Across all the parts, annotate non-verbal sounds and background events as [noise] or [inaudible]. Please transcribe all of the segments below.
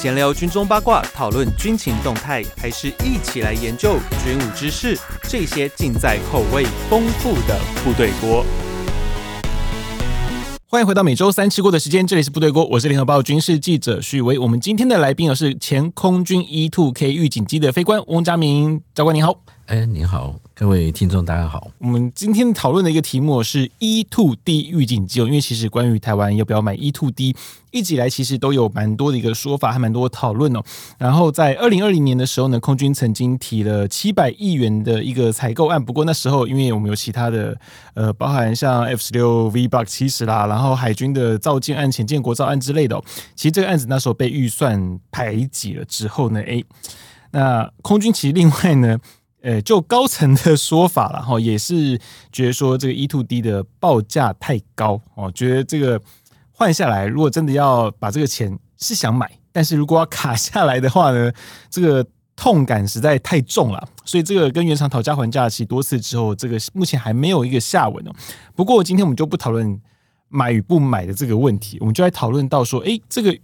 闲聊军中八卦，讨论军情动态，还是一起来研究军武知识？这些尽在口味丰富的部队锅。欢迎回到每周三吃锅的时间，这里是部队锅，我是联合报军事记者许巍。我们今天的来宾是前空军 E Two K 预警机的飞官翁家明教官，你好。哎，您好，各位听众，大家好。我们今天讨论的一个题目是 “E Two D 预警机哦，因为其实关于台湾要不要买 E Two D，一直以来其实都有蛮多的一个说法，还蛮多的讨论哦。然后在二零二零年的时候呢，空军曾经提了七百亿元的一个采购案，不过那时候因为我们有其他的呃，包含像 F 十六 V Block 七十啦，然后海军的造舰案、潜舰国造案之类的哦，其实这个案子那时候被预算排挤了之后呢，哎，那空军其实另外呢。呃，就高层的说法了哈，也是觉得说这个 E-2D 的报价太高哦，觉得这个换下来，如果真的要把这个钱是想买，但是如果要卡下来的话呢，这个痛感实在太重了，所以这个跟原厂讨价还价其多次之后，这个目前还没有一个下文哦。不过今天我们就不讨论买与不买的这个问题，我们就来讨论到说，诶，这个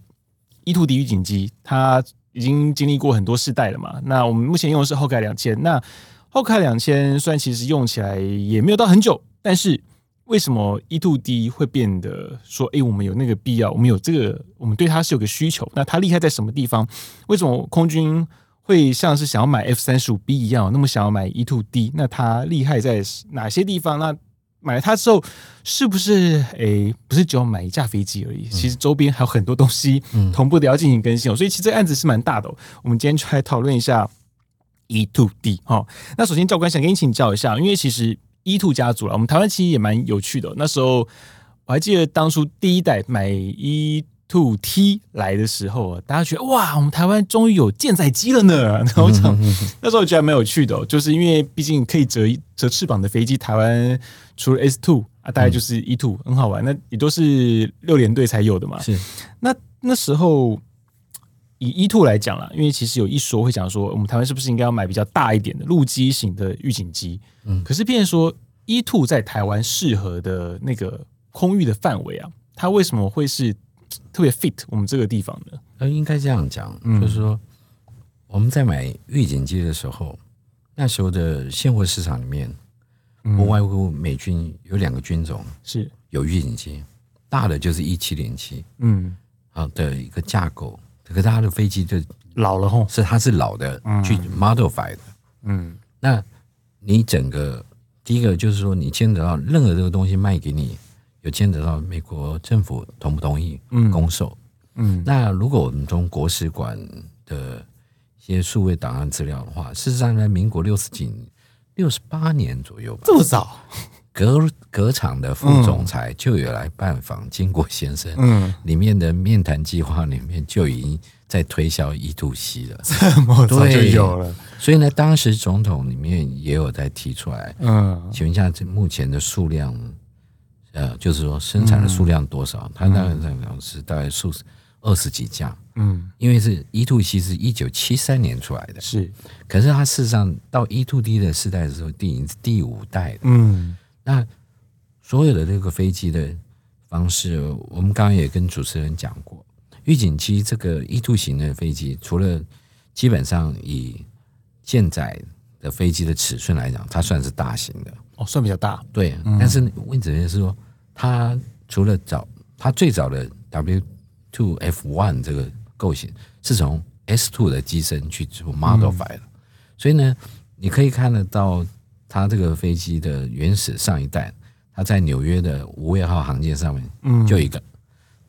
E-2D 预警机它。已经经历过很多世代了嘛？那我们目前用的是后盖两千。那后盖两千虽然其实用起来也没有到很久，但是为什么 E two D 会变得说，哎，我们有那个必要，我们有这个，我们对它是有个需求？那它厉害在什么地方？为什么空军会像是想要买 F 三十五 B 一样，那么想要买 E two D？那它厉害在哪些地方？那买了它之后，是不是诶，不是只有买一架飞机而已？其实周边还有很多东西同步的要进行更新哦。所以其实这个案子是蛮大的。我们今天就来讨论一下 E to D 哈。那首先教官想跟你请教一下，因为其实 E to 家族了，我们台湾其实也蛮有趣的。那时候我还记得当初第一代买 E。Two T 来的时候，大家觉得哇，我们台湾终于有舰载机了呢。[laughs] 然后我想，那时候我觉得蛮有趣的，就是因为毕竟可以折折翅膀的飞机，台湾除了 S Two 啊，大概就是 E Two，很好玩。那也都是六连队才有的嘛。是。那那时候以 E Two 来讲啦，因为其实有一说会讲说，我们台湾是不是应该要买比较大一点的陆基型的预警机？嗯。可是，变成说 E Two 在台湾适合的那个空域的范围啊，它为什么会是？特别 fit 我们这个地方的，呃，应该这样讲，嗯、就是说我们在买预警机的时候，那时候的现货市场里面，不外乎美军有两个军种是。有预警机，大的就是一七零七，嗯，好的一个架构，可是它的飞机就老了吼，是它是老的，去 modify 的，嗯，那你整个第一个就是说，你牵扯到任何这个东西卖给你。有牵扯到美国政府同不同意公售？嗯，嗯，那如果我们从国史馆的一些数位档案资料的话，事实上在民国六十几、六十八年左右吧，这么早，革革厂的副总裁就有来拜访金国先生，嗯，里面的面谈计划里面就已经在推销 E-2C 了，这么早就有了，所以呢，当时总统里面也有在提出来，嗯，请问一下，这目前的数量。呃，就是说生产的数量多少？它大概在讲是大概数二十几架。嗯，因为是 E-2C 是一九七三年出来的，是。可是它事实上到 E-2D 的时代的时候，第已第五代的。嗯，那所有的这个飞机的方式，我们刚刚也跟主持人讲过，预警机这个 E-2 型的飞机，除了基本上以舰载的飞机的尺寸来讲，它算是大型的。哦，算比较大。对，但是问题是说。它除了早，它最早的 W two F one 这个构型是从 S two 的机身去做 modify 的，所以呢，你可以看得到它这个飞机的原始上一代，它在纽约的无畏号航舰上面就一个，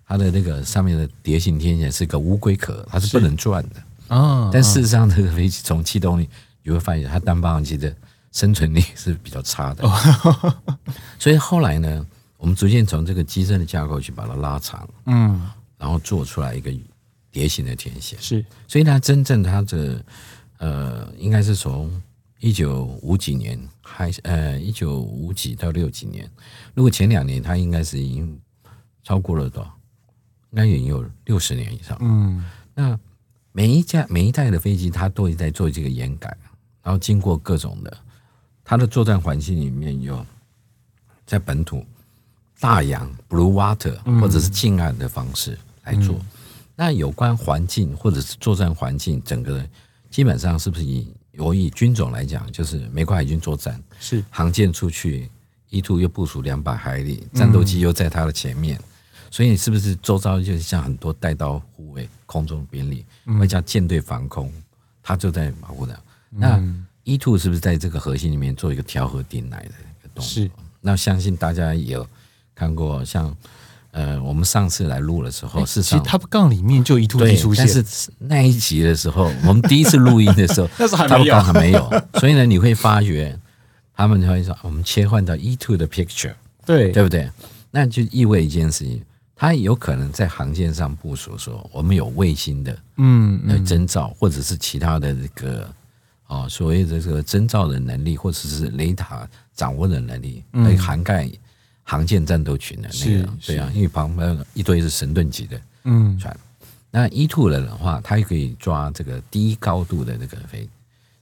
它的那个上面的蝶形天线是个乌龟壳，它是不能转的啊。但事实上，这个飞机从气动力你会发现，它单发动机的生存力是比较差的，哦 [laughs] 所以后来呢。我们逐渐从这个机身的架构去把它拉长，嗯，然后做出来一个蝶形的天线，是，所以它真正它的呃，应该是从一九五几年还呃一九五几到六几年，如果前两年它应该是已经超过了多少？应该已经有六十年以上，嗯，那每一架每一代的飞机它都在做这个延改，然后经过各种的，它的作战环境里面有在本土。大洋 （blue water） 或者是近岸的方式来做，那有关环境或者是作战环境，整个基本上是不是以我以军种来讲，就是美国海军作战是。航舰出去，E two 又部署两百海里，战斗机又在它的前面，嗯、所以是不是周遭就像很多带刀护卫、空中兵力，外加舰队防空，它就在保护的。那 E two 是不是在这个核心里面做一个调和点来的一个动作？是。那相信大家也有看过，像呃，我们上次来录的时候，是、欸、其实 Top Gun 里面就 E2 出现，但是那一集的时候，我们第一次录音的时候，[laughs] 那时候还没有，Top Gun 还没有，所以呢，你会发觉他们就会说，我们切换到 E2 的 picture，对。对不对？那就意味一件事情，它有可能在航线上部署说，我们有卫星的嗯征兆，或者是其他的这个。哦，所谓的这个征兆的能力，或者是雷达掌握的能力，可以涵盖航舰战斗群的那个，对啊，因为旁边一堆是神盾级的嗯船。那 E two 的话，它也可以抓这个低高度的那个飞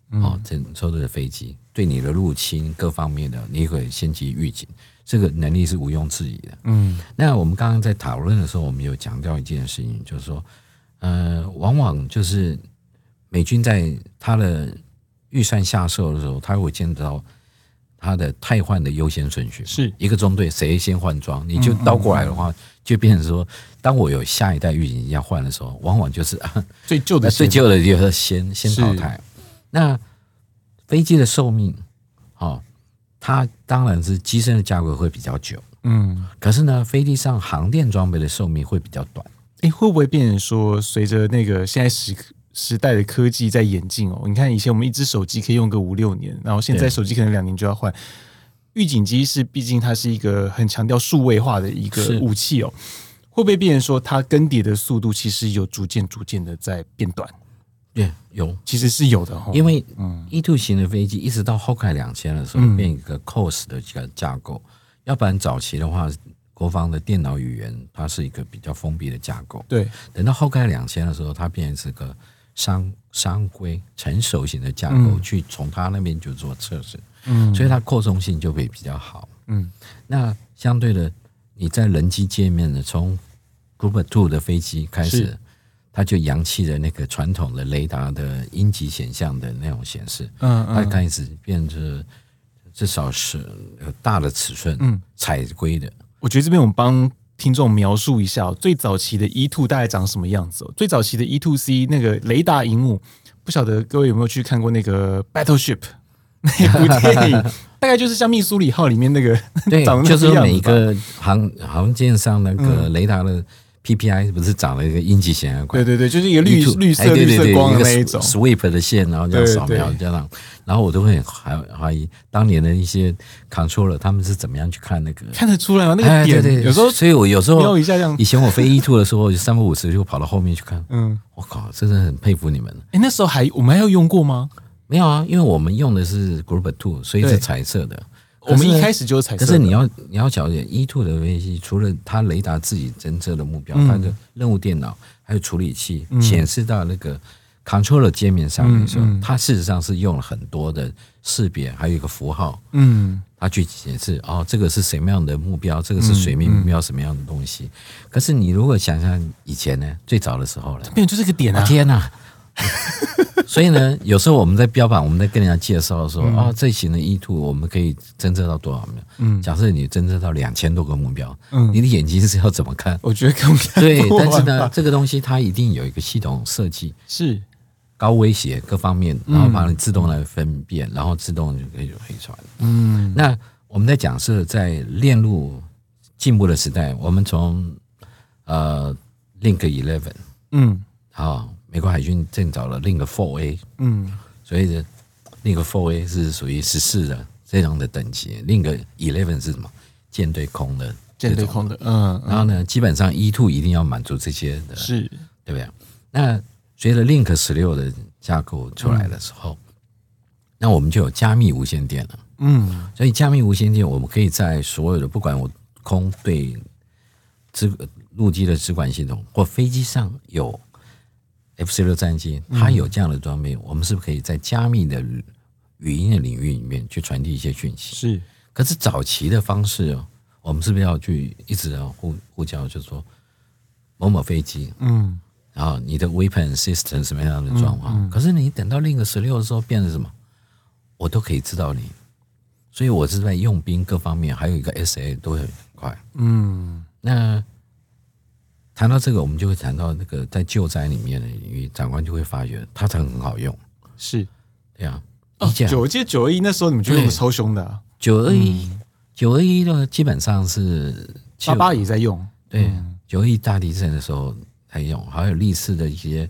哦，这所有的飞机对你的入侵各方面的，你可以先期预警，这个能力是毋庸置疑的。嗯，那我们刚刚在讨论的时候，我们有强调一件事情，就是说，呃，往往就是美军在他的预算下设的时候，他会见到他的汰换的优先顺序，是一个中队谁先换装，你就倒过来的话，就变成说，当我有下一代预警机要换的时候，往往就是 [laughs] 最旧的最旧的就要先先淘汰。那飞机的寿命，哦，它当然是机身的价格会比较久，嗯，可是呢，飞机上航电装备的寿命会比较短。诶，会不会变成说，随着那个现在时刻？时代的科技在演进哦，你看以前我们一只手机可以用个五六年，然后现在手机可能两年就要换。预警机是毕竟它是一个很强调数位化的一个武器哦，会不会变成说它更迭的速度其实有逐渐逐渐的在变短？对，有，其实是有的哈。因为 E two 型的飞机一直到 Hawkeye 两千的时候变一个 COS 的这个架构，要不然早期的话，国防的电脑语言它是一个比较封闭的架构。对，等到 Hawkeye 两千的时候，它变成是个。商商规成熟型的架构，去从他那边就做测试，嗯，所以它扩充性就会比较好，嗯。那相对的，你在人机界面的从 Group Two 的飞机开始，它就扬弃了那个传统的雷达的阴极显像的那种显示，嗯，它开始变成至少是大的尺寸，嗯，彩规的。我觉得这边我们帮。听众描述一下最早期的 E two 大概长什么样子？最早期的 E two C 那个雷达荧幕，不晓得各位有没有去看过那个 Battleship [laughs] 那部电影？[laughs] 大概就是像密苏里号里面那个，[laughs] 对，就是每一个航航舰上那个雷达的。PPI 不是长了一个阴极显像管？对对对，就是一个绿绿色绿色光的那一种 sweep 的线，然后这样扫描这样，然后我都会还怀疑当年的一些 controller 他们是怎么样去看那个？看得出来吗？那个点有时候，所以我有时候瞄一下这样。以前我飞 E two 的时候，就三不五时就跑到后面去看。嗯，我靠，真的很佩服你们。哎，那时候还我们还有用过吗？没有啊，因为我们用的是 Group Two，所以是彩色的。我们一开始就是彩色。可是你要你要了解 E two 的飞机，除了它雷达自己侦测的目标，它的任务电脑还有处理器显示到那个 controller 界面上面的时候，它事实上是用了很多的识别，还有一个符号，嗯，它去显示哦，这个是什么样的目标，这个是水面目标什么样的东西。可是你如果想象以前呢，最早的时候呢，变成就是个点啊！天哪！[laughs] 所以呢，有时候我们在标榜，我们在跟人家介绍说，嗯、哦，这型的 E two 我们可以侦测到多少秒？嗯，假设你侦测到两千多个目标，嗯，你的眼睛是要怎么看？我觉得看不看对，但是呢，这个东西它一定有一个系统设计，是高威胁各方面，然后把你自动来分辨，然后自动就可以飞船。嗯，那我们在讲是在链路进步的时代，我们从呃 Link Eleven，嗯，好。美国海军正找了另一个 Four A，嗯，所以呢另一个 Four A 是属于十四的这样的等级，另一个 Eleven 是什么？舰队空的，舰队空的，嗯，然后呢，基本上 E Two 一定要满足这些的，是，对不对？那随着 Link 十六的架构出来的时候，嗯、那我们就有加密无线电了，嗯，所以加密无线电，我们可以在所有的不管我空对支陆基的支管系统或飞机上有。F 十六战机，它有这样的装备，嗯、我们是不是可以在加密的语音的领域里面去传递一些讯息？是。可是早期的方式哦，我们是不是要去一直要呼呼叫，就是说某某飞机，嗯，然后你的 weapon system 什么样的状况。嗯嗯、可是你等到另一个十六的时候，变成什么？我都可以知道你，所以我是在用兵各方面，还有一个 SA 都很快。嗯，那谈到这个，我们就会谈到那个在救灾里面的领域，长官就会发觉它才很好用。是，对啊。哦，九，我记得九二一那时候你们就用的超凶的，啊。九二一，九二一的基本上是八八也在用。对，九二一大地震的时候还用，还有历次的一些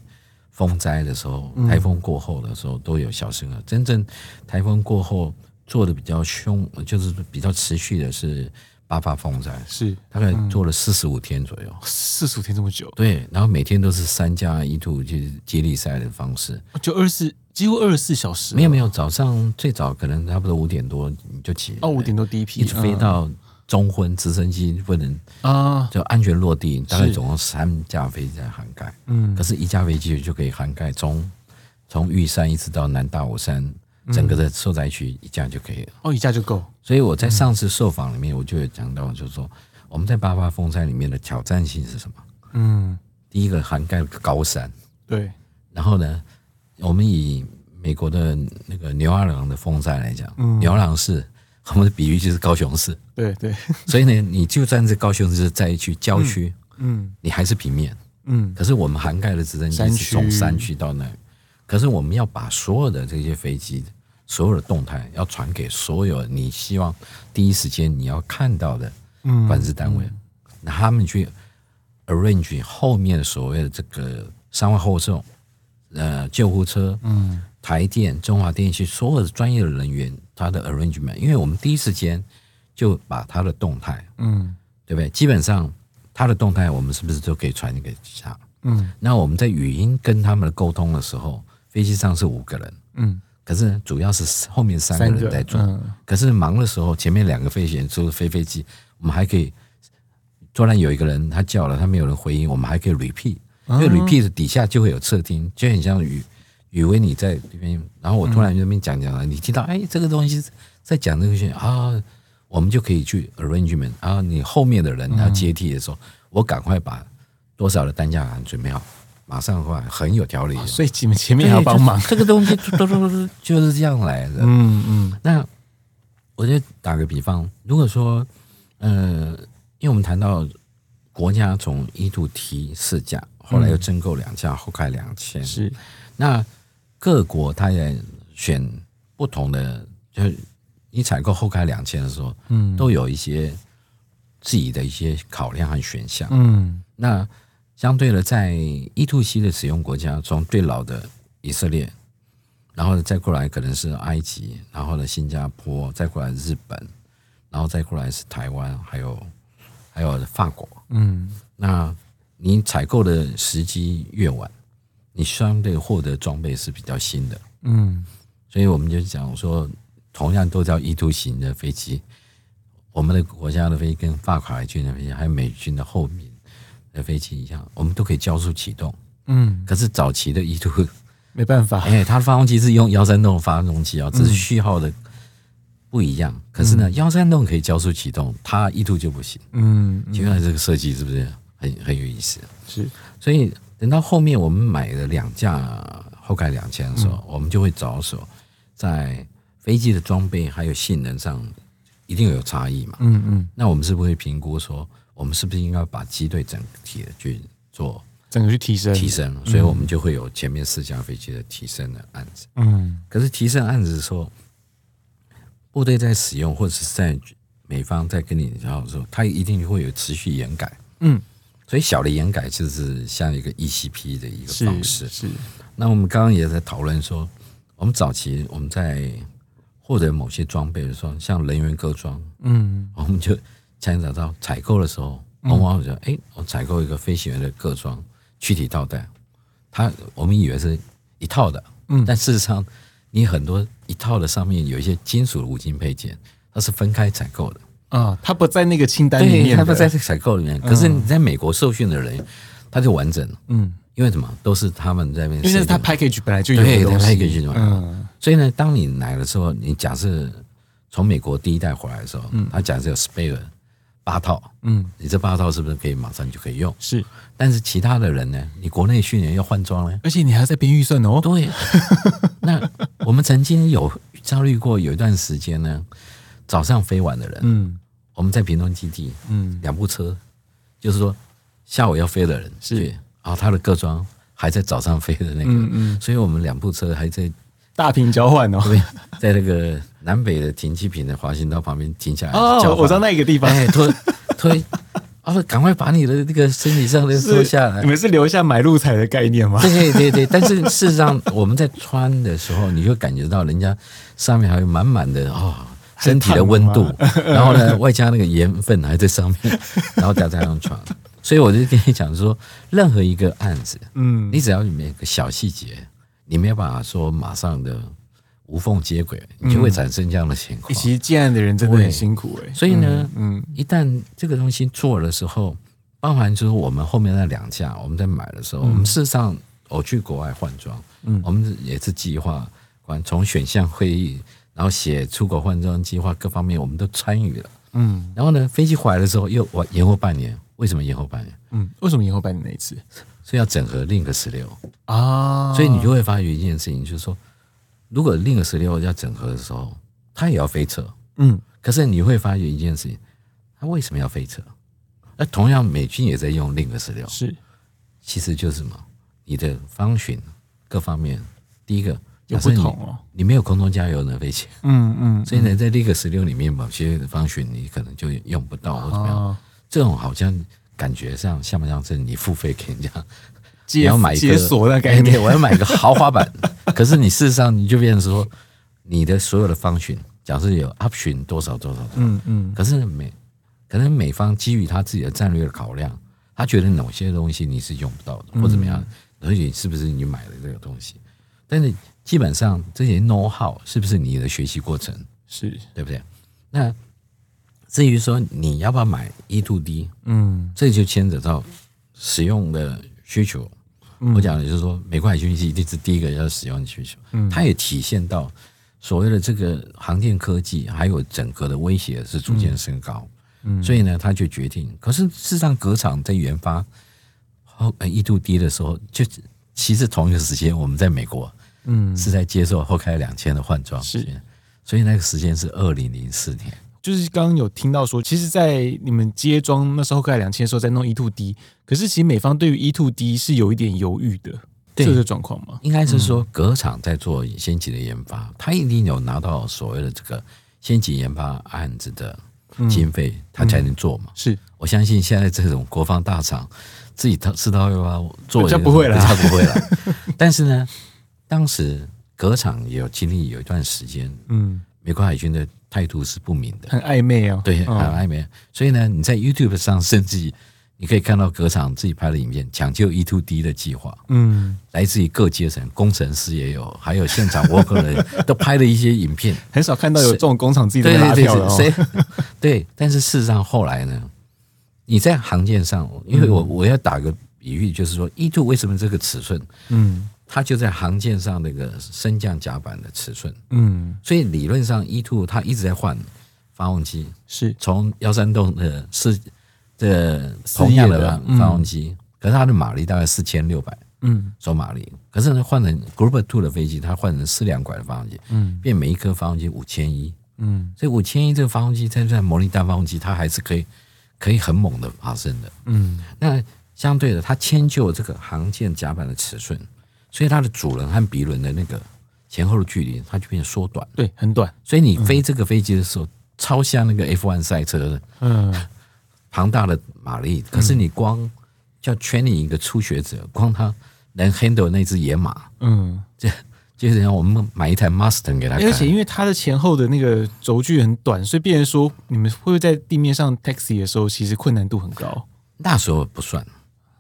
风灾的时候，台风过后的时候都有小型的。真正台风过后做的比较凶，就是比较持续的是八八风灾，是大概做了四十五天左右。四十五天这么久？对，然后每天都是三加一度就是接力赛的方式，就二十四。几乎二十四小时，没有没有，早上最早可能差不多五点多你就起，哦，五点多第一批，一直飞到中昏，直升机不能啊，就安全落地，大概总共三架飞机在涵盖，嗯，可是一架飞机就可以涵盖从从玉山一直到南大武山整个的受灾区一架就可以了，哦，一架就够。所以我在上次受访里面，我就有讲到，就是说我们在八八风灾里面的挑战性是什么？嗯，第一个涵盖高山，对，然后呢？我们以美国的那个牛二郎的风灾来讲，嗯、牛二郎市我们的比喻就是高雄市，对对。[laughs] 所以呢，你就算是高雄市在一区郊区，嗯，你还是平面，嗯。可是我们涵盖的直升机是从山区到那，可是我们要把所有的这些飞机所有的动态要传给所有你希望第一时间你要看到的管制单位，那、他们去 arrange 后面所谓的这个伤亡后送。呃，救护车，嗯，台电、中华电信所有的专业的人员，他的 arrangement，因为我们第一时间就把他的动态，嗯，对不对？基本上他的动态，我们是不是都可以传给他？嗯，那我们在语音跟他们的沟通的时候，飞机上是五个人，嗯，可是主要是后面三个人在做，嗯、可是忙的时候，前面两个飞行员就是飞飞机，我们还可以，突然有一个人他叫了，他没有人回应，我们还可以 repeat。因为 repeat 底下就会有侧听，就很像语语为你在这边，然后我突然这边讲讲了，你听到哎这个东西在讲这个东西啊，我们就可以去 arrangement 啊，你后面的人他接替的时候，我赶快把多少的担架杆准备好，马上的话很有条理。所以你们前面要帮忙，这个东西都都都就是这样来的。嗯嗯，那我就打个比方，如果说呃，因为我们谈到国家从一度提四架。后来又增购两架，后开两千。是，那各国它也选不同的，就是你采购后开两千的时候，嗯，都有一些自己的一些考量和选项。嗯，那相对的，在 E2C 的使用国家，中最老的以色列，然后再过来可能是埃及，然后呢新加坡，再过来日本，然后再过来是台湾，还有还有法国。嗯，那。你采购的时机越晚，你相对获得装备是比较新的。嗯，所以我们就讲说，同样都叫 E2 型的飞机，我们的国家的飞机跟法海军的飞机，还有美军的后面的飞机一样，我们都可以交速启动。嗯，可是早期的 E2 没办法，[laughs] 哎，它的发动机是用幺三洞发动机啊，只是序号的不一样。可是呢，幺三洞可以交速启动，它 E2 就不行。嗯，请问这个设计是不是？很很有意思，是，所以等到后面我们买了两架后盖两千的时候，嗯、我们就会着手在飞机的装备还有性能上一定有差异嘛。嗯嗯，那我们是不是会评估说，我们是不是应该把机队整体的去做整个去提升提升？所以我们就会有前面四架飞机的提升的案子。嗯，可是提升案子的时候，部队在使用或者是在美方在跟你聊的时候，他一定会有持续延改。嗯。所以小的延改就是像一个 ECP 的一个方式。是。是那我们刚刚也在讨论说，我们早期我们在获得某些装备的时候，像人员各装，嗯，我们就牵扯到采购的时候，往往就哎，我采购一个飞行员的各装躯体套带，他我们以为是一套的，嗯，但事实上你很多一套的上面有一些金属的五金配件，它是分开采购的。啊，他不在那个清单里面，他不在这个采购里面。可是你在美国受训的人，他就完整了。嗯，因为什么？都是他们在那边，因为他 package 本来就有。对，他 package 嗯，所以呢，当你来的时候，你假设从美国第一代回来的时候，嗯，他假设有 spare 八套，嗯，你这八套是不是可以马上就可以用？是，但是其他的人呢？你国内训练要换装呢？而且你还要再编预算哦。对，[laughs] 那我们曾经有焦虑过，有一段时间呢，早上飞完的人，嗯，我们在屏东基地，嗯，两部车，就是说下午要飞的人是，然后他的各装还在早上飞的那个，嗯嗯，所以我们两部车还在大屏交换哦，对，[laughs] 在那个南北的停机坪的滑行道旁边停下来哦，我知道那个地方，哎，推推。啊！赶快把你的那个身体上的脱下来。你们是留下买路财的概念吗？对对对，但是事实上我们在穿的时候，你会感觉到人家上面还有满满的哦身体的温度，[laughs] 然后呢外加那个盐分还在上面，然后再加上床。所以我就跟你讲说，任何一个案子，嗯，你只要里面有个小细节，你没有办法说马上的。无缝接轨，你就会产生这样的情况。其实建案的人真的很辛苦哎。所以呢，嗯，一旦这个东西做了的时候，包含就是我们后面那两架，我们在买的时候，我们事实上我去国外换装，嗯，我们也是计划，管从选项会议，然后写出口换装计划各方面，我们都参与了，嗯。然后呢，飞机回来的时候又我延后半年，为什么延后半年？嗯，为什么延后半年那一次？所以要整合另一个十六。啊，所以你就会发觉一件事情，就是说。如果另一个十六要整合的时候，它也要飞车，嗯，可是你会发觉一件事情，它为什么要飞车？那同样美军也在用另一个十六，是，其实就是什么？你的 function 各方面，第一个有不同哦，你没有空中加油能飞机，嗯嗯，所以呢，在 Link 十六里面，某些 function 你可能就用不到或怎么样，这种好像感觉上像不像是你付费给人家？[laughs] 你要买一个解锁的概念，[laughs] 我要买一个豪华版。可是你事实上你就变成说，你的所有的 function，假设有 option 多少多少多少，嗯嗯。可是美，可能美方基于他自己的战略的考量，他觉得某些东西你是用不到的，或怎么样，而且是不是你买的这个东西？但是基本上这些 know how 是不是你的学习过程？是对不对？那至于说你要不要买 E-2D，嗯，这就牵扯到使用的需求。我讲的就是说，美国海军一定是第一个要使用的需求，它也体现到所谓的这个航天科技还有整个的威胁是逐渐升高，所以呢，他就决定。可是事实上，隔厂在研发后 E-2D 的时候，就其实同一个时间，我们在美国，嗯，是在接受后开两千的换装，是，所以那个时间是二零零四年。就是刚刚有听到说，其实，在你们接装那时候，盖两千的时候，在弄 E two D，可是其实美方对于 E two D 是有一点犹豫的，这个状况吗？应该是说，隔厂在做先期的研发，他一定有拿到所谓的这个先期研发案子的经费，他才能做嘛。是我相信现在这种国防大厂自己掏自掏腰包做，就不会了，他不会了。[laughs] 但是呢，当时隔厂也有经历有一段时间，嗯，美国海军的。态度是不明的，很暧昧哦。对，很暧昧。所以呢，你在 YouTube 上，甚至你可以看到隔厂自己拍的影片，抢救 E to D 的计划。嗯，来自于各阶层，工程师也有，还有现场 worker 的都拍了一些影片。[laughs] 很少看到有这种工厂自己的拉票的哦。[laughs] 对，但是事实上后来呢，你在航舰上，因为我我要打个比喻，就是说 E to 为什么这个尺寸？嗯。它就在航舰上那个升降甲板的尺寸，嗯，所以理论上 E two 它一直在换发动机，是。从幺三栋的四这同样的发动机，可是它的马力大概四千六百，嗯，手马力，可是呢换成 Group Two 的飞机，它换成四两拐的发动机，嗯，变每一颗发动机五千一，嗯，所以五千一这个发动机在在模拟单发动机，它还是可以可以很猛的发生的，嗯，那相对的，它迁就这个航舰甲板的尺寸。所以它的主人和鼻轮的那个前后的距离，它就变缩短，对，很短。所以你飞这个飞机的时候，超像那个 F1 赛车的，嗯，庞大的马力。可是你光叫 training 一个初学者，光他能 handle 那只野马，嗯，这就是让我们买一台 Mustang 给他。而且因为它的前后的那个轴距很短，所以变成说你们会不会在地面上 taxi 的时候，其实困难度很高。那时候不算。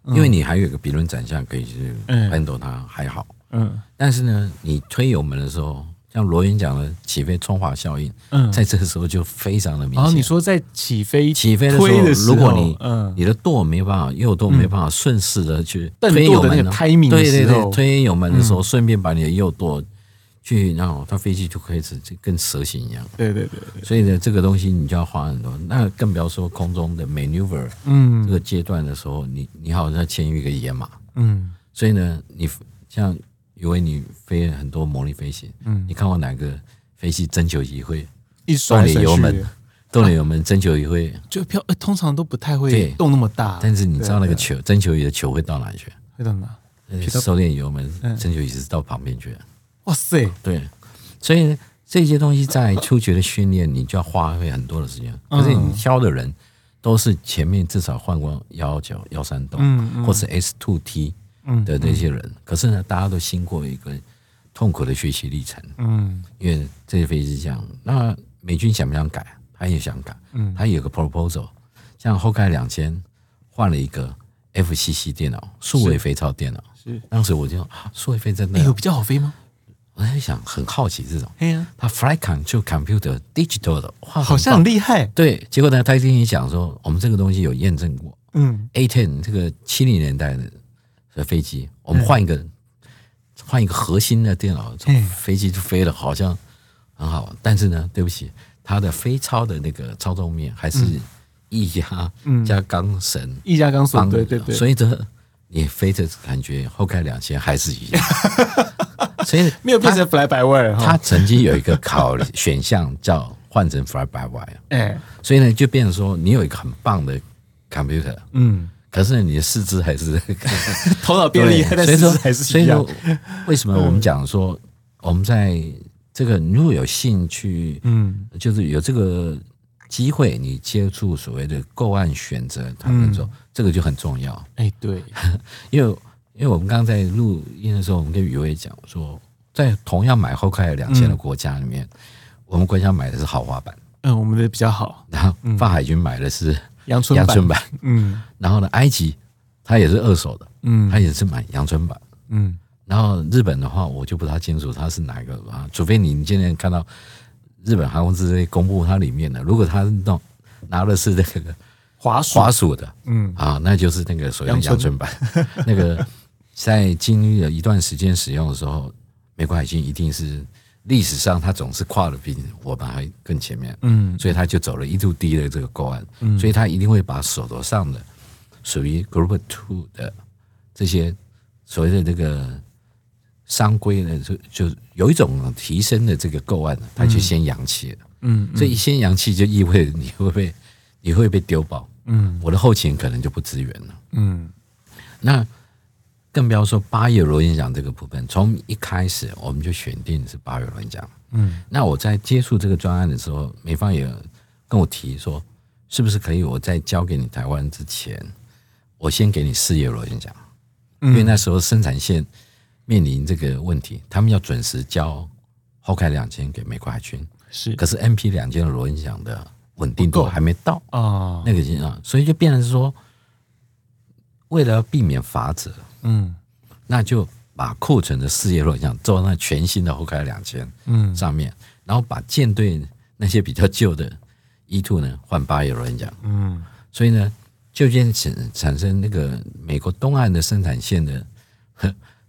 因为你还有一个比轮转向可以去 handle 它还好，嗯，但是呢，你推油门的时候，像罗云讲的起飞冲滑效应，嗯，在这个时候就非常的明显。然后你说在起飞起飞的时候，如果你嗯。你的舵没办法右舵没办法顺势的去推油门，对对对，推油门的时候，顺便把你的右舵去然后它飞机就开始就跟蛇形一样。对对对，对。所以呢，这个东西你就要花很多，那更不要说空中的 maneuver，嗯，这个阶段的时候，你你好像牵一个野马，嗯。所以呢，你像以为你飞很多模拟飞行，嗯，你看过哪个飞机征求仪会一甩动了油门？动了油门，征求仪会就飘，通常都不太会动那么大。但是你知道那个球征求仪的球会到哪里去？会到哪？收敛油门，征求仪是到旁边去。哇塞！对，所以这些东西在初级的训练，你就要花费很多的时间。可是你挑的人都是前面至少换过幺幺九、幺三洞，或是 S two T 的那些人。可是呢，大家都经过一个痛苦的学习历程。嗯，因为这些飞机这样，那美军想不想改？他也想改。嗯，他有个 proposal，像后盖两千换了一个 FCC 电脑，数位飞超电脑。是，当时我就啊，数位飞真的有比较好飞吗？我在想，很好奇这种。哎呀，他 flight control computer digital 的，哇，好像很厉害。对，结果呢，他跟你讲说，我们这个东西有验证过。嗯，A ten 这个七零年代的的飞机，我们换一个换一个核心的电脑，飞机就飞了，好像很好。但是呢，对不起，它的飞超的那个操纵面还是液压加钢绳，液压钢绳，对对对。所以这你飞的感觉后开两千还是一样。[laughs] 所以没有变成 fly by wire，他曾经有一个考选项叫换成 fly by wire，哎，所以呢就变成说你有一个很棒的 computer，嗯，可是你的四肢还是 [laughs] 头脑变厉害，但是还是所以说为什么我们讲说我们在这个如果有兴趣，嗯，就是有这个机会，你接触所谓的购案选择，他们说这个就很重要，哎，对，[laughs] 因为。因为我们刚刚在录音的时候，我们跟宇威讲说，在同样买后开两千的国家里面，我们国家买的是豪华版，嗯，我们的比较好。然后法海军买的是阳春阳春版，嗯。然后呢，埃及它也是二手的，嗯，它也是买阳春版，嗯。然后日本的话，我就不太清楚它是哪一个啊，除非你今天看到日本航空公司公布它里面的，如果他弄拿的是那个滑鼠。滑鼠的，嗯。啊，那就是那个所谓的阳春。版，[laughs] 那个。在经历了一段时间使用的时候，美国海军一定是历史上他总是跨的比我们还更前面，嗯，所以他就走了一度低的这个构案，嗯，所以他一定会把手头上的属于 Group Two 的这些所谓的这个商规呢，就就有一种提升的这个构案，它就先扬弃了，嗯，所以一先扬弃就意味着你会被你会被丢包，嗯，我的后勤可能就不支援了，嗯，那。更不要说八叶螺旋桨这个部分，从一开始我们就选定是八叶螺旋桨。嗯，那我在接触这个专案的时候，美方也跟我提说，是不是可以我在交给你台湾之前，我先给你四叶螺旋桨，因为那时候生产线面临这个问题，他们要准时交后开两千给美国海军，是，可是 MP 两千的螺旋桨的稳定度还没到。啊，那个啊，所以就变成是说，为了要避免罚则。嗯，那就把库存的四叶螺旋桨做到那全新的后开两千嗯。上面，嗯、然后把舰队那些比较旧的 E two 呢换八叶螺旋桨嗯，所以呢就渐产产生那个美国东岸的生产线的，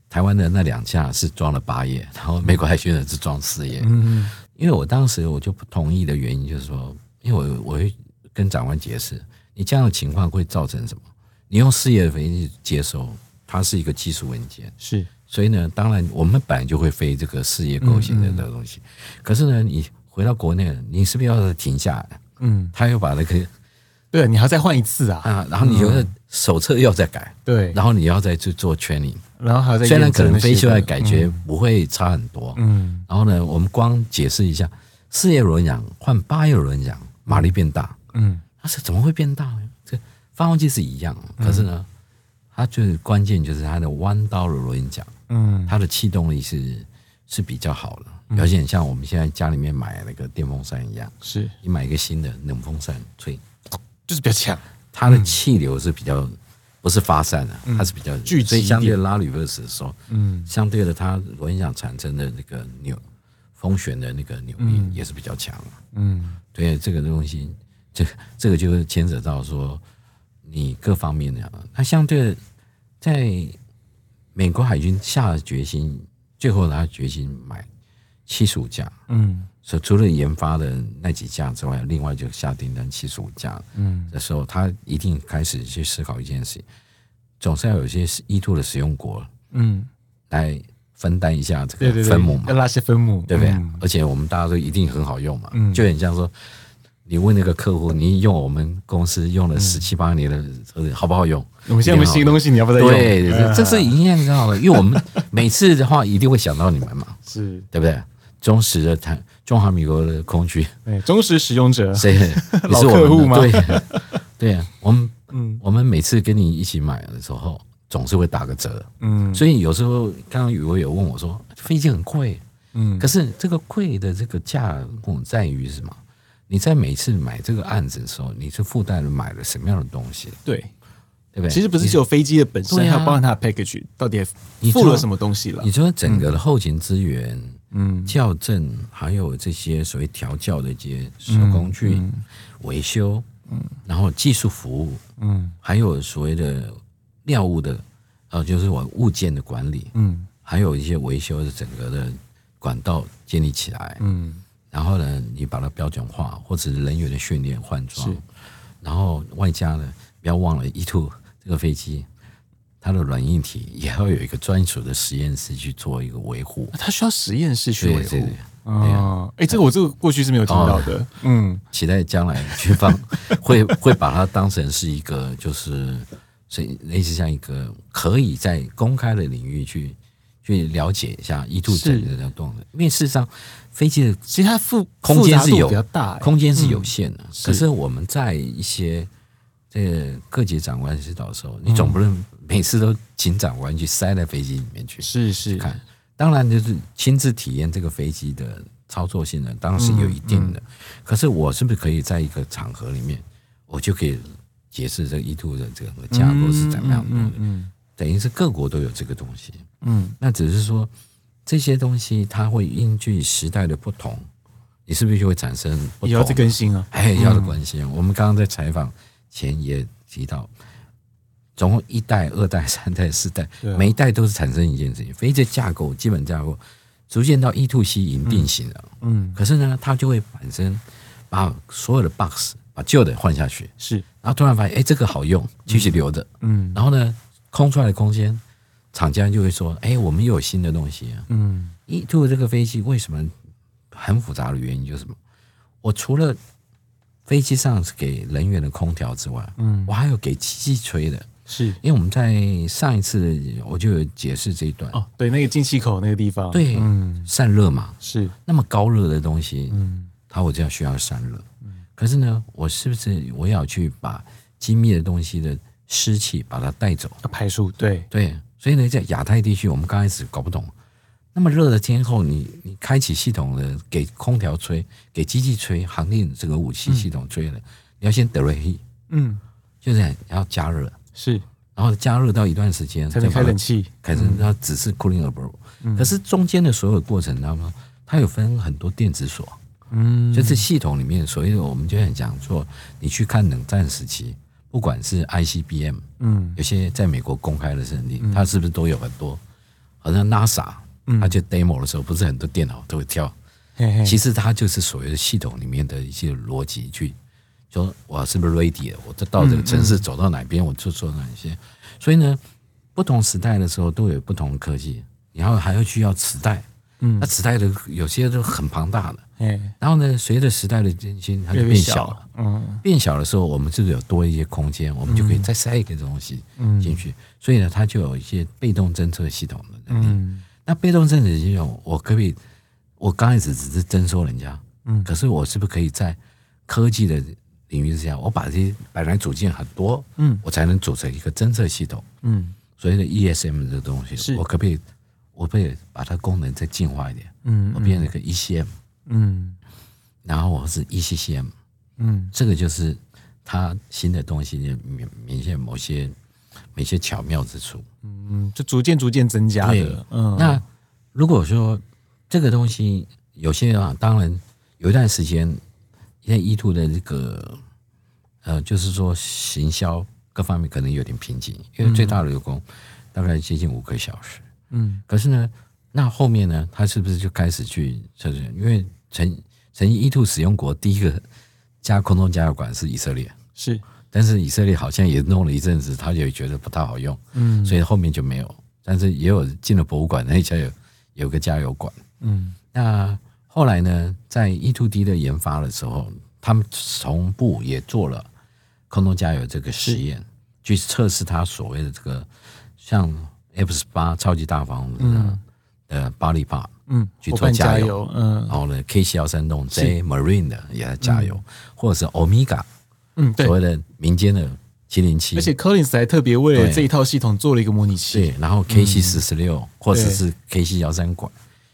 台湾的那两架是装了八页，[laughs] 然后美国海军的是装四页嗯，因为我当时我就不同意的原因就是说，因为我我会跟长官解释，你这样的情况会造成什么？你用四页的飞机接收。它是一个技术文件，是，所以呢，当然我们本来就会飞这个四叶构型的这个东西，嗯嗯，可是呢，你回到国内，你是不是要停下来？嗯，他又把那个，对，你还要再换一次啊，啊，然后你就是手册又再改，对，然后你要再去做 training，然后还要再虽然可能飞出来感觉不会差很多，嗯，然后呢，我们光解释一下，四叶螺旋桨换八叶螺旋桨，马力变大，嗯，它是怎么会变大呢？这发动机是一样，可是呢？它最关键就是它的弯刀的螺旋桨，嗯，它的气动力是是比较好的，而且像我们现在家里面买那个电风扇一样，是。你买一个新的冷风扇吹，就是比较强，它的气流是比较不是发散的，它是比较聚集，所以相对拉 reverse 的时候，嗯，相对的它螺旋桨产生的那个扭风旋的那个扭力也是比较强，嗯，对，这个东西，这这个就是牵扯到说。你各方面的，它相对的，在美国海军下了决心，最后他决心买七十五架，嗯，所以除了研发的那几架之外，另外就下订单七十五架，嗯，的时候，他一定开始去思考一件事情，总是要有一些依托的使用国，嗯，来分担一下这个分母嘛，要拉些分母，对不对？而且我们大家都一定很好用嘛，嗯，就很像说，你问那个客户，你用我们公司用了十七八年的车子好不好用？我们现在有新东西，你要不要再用？对，[laughs] 这是一定知道的，因为我们每次的话一定会想到你们嘛，[laughs] 是对不对？忠实的台中华民国的空军，忠实使用者，谁 [laughs] 老客户吗？对，对 [laughs] 啊，我们嗯，我们每次跟你一起买的时候，总是会打个折，嗯，所以有时候刚刚宇威有问我说，飞机很贵，嗯，可是这个贵的这个价目在于什么？你在每次买这个案子的时候，你是附带了买了什么样的东西？对，对不对？其实不是只有飞机的本身，还有包含它的 package 到底你附了什么东西了？你说整个的后勤资源。嗯，校正还有这些所谓调教的一些手工具、维、嗯、修，嗯，然后技术服务，嗯，还有所谓的料物的，呃，就是我物件的管理，嗯，还有一些维修的整个的管道建立起来，嗯，然后呢，你把它标准化，或者是人员的训练换装，然后外加呢，不要忘了 E two 这个飞机。它的软硬体也要有一个专属的实验室去做一个维护，它需要实验室去维护。对对啊，哎，这个我这个过去是没有听到的。嗯，期待将来军方会 [laughs] 会把它当成是一个，就是所以类似像一个可以在公开的领域去去了解一下 E2 整个的动能。因为事实上，飞机的其实它复空间是有比较大，空间是有限的。可是我们在一些这个各级长官指导的时候，你总不能。每次都请长官去塞在飞机里面去，是是看，当然就是亲自体验这个飞机的操作性能，当然是有一定的。可是我是不是可以在一个场合里面，我就可以解释这个 E2 的这个架构是怎么样的？嗯嗯，等于是各国都有这个东西。嗯，那只是说这些东西它会根据时代的不同，你是不是就会产生不同？要更新啊？哎，要的关系。我们刚刚在采访前也提到。总共一代、二代、三代、四代，每一代都是产生一件事情。飞机的架构、基本架构逐渐到 E to C 已经定型了。嗯，可是呢，它就会本身把所有的 box 把旧的换下去，是，然后突然发现，哎，这个好用，继续留着。嗯，然后呢，空出来的空间，厂家就会说，哎，我们又有新的东西啊。嗯，E to 这个飞机为什么很复杂的原因就是什么？我除了飞机上是给人员的空调之外，嗯，我还有给机器吹的。是。因为我们在上一次我就有解释这一段。哦，对，那个进气口那个地方，对，嗯，散热嘛，是。那么高热的东西，嗯，它我就要需要散热，嗯，可是呢，我是不是我要去把精密的东西的湿气把它带走，排出？对。对，所以呢，在亚太地区，我们刚开始搞不懂，那么热的天候，你你开启系统的给空调吹，给机器吹，航电这个武器系统吹了，你要先得热气，嗯，就是要加热。是，然后加热到一段时间才能开冷气，开始它只是 cooling above，可是中间的所有过程，你知道吗？它有分很多电子锁，嗯，就是系统里面，所以我们就很讲说，你去看冷战时期，不管是 ICBM，嗯，有些在美国公开的设定，它是不是都有很多？好像 NASA，它就 demo 的时候，不是很多电脑都会跳，其实它就是所谓的系统里面的一些逻辑去。说我是不是 ready 了？我这到这个城市走到哪边，我就做哪些。所以呢，不同时代的时候都有不同的科技，然后还要需要磁带。嗯，那磁带的有些都很庞大的。然后呢，随着时代的更新，它就变小了。嗯，变小的时候，我们是不是有多一些空间？我们就可以再塞一个东西进去。所以呢，它就有一些被动侦测系统的能力。那被动侦测系统，我可以？我刚开始只是征收人家，嗯，可是我是不是可以在科技的领域之下，我把这些本来组件很多，嗯，我才能组成一个侦测系统，嗯，所以呢 ESM 这个东西，是。我可不可以，我可以把它功能再进化一点，嗯，我变成一个 ECM，嗯，然后我是 ECCM，嗯，这个就是它新的东西明明显某些某些巧妙之处，嗯，就逐渐逐渐增加的，嗯，那如果说这个东西有些啊，当然有一段时间。现在 E two 的这个，呃，就是说行销各方面可能有点瓶颈，因为最大的流工大概接近五个小时。嗯，可是呢，那后面呢，他是不是就开始去测试？因为曾曾经 E two 使用国第一个加空中加油管是以色列，是，但是以色列好像也弄了一阵子，他也觉得不太好用，嗯，所以后面就没有。但是也有进了博物馆那家有有个加油管，嗯，那后来呢，在 E two D 的研发的时候，他们同步也做了空中加油这个实验，去测试它所谓的这个像 F 十八超级大房的的巴力霸，嗯，去做加油，嗯，然后呢，KC 幺三栋 J Marine 的也在加油，或者是 Omega，嗯，所谓的民间的。七零七，而且 Collins 还特别为了这一套系统做了一个模拟器。对，然后 KC 四十六或者是 KC 幺三管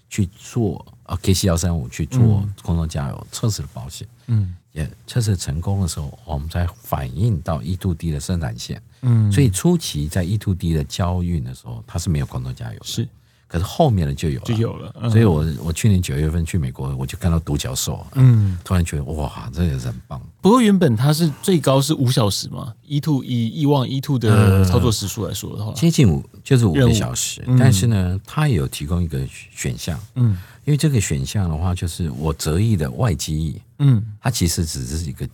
去做啊，KC 幺三五去做空中加油测试的保险。嗯，也测试成功的时候，我们才反映到 E to D 的生产线。嗯，所以初期在 E to D 的交运的时候，它是没有空中加油的。是。可是后面的就有了，就有了。所以我我去年九月份去美国，我就看到独角兽，嗯，突然觉得哇，这也是很棒。不过原本它是最高是五小时嘛，E2 以以往 E to 的操作时数来说的话，接近五就是五个小时。但是呢，它也有提供一个选项，嗯，因为这个选项的话，就是我折翼的外机翼，嗯，它其实只是一个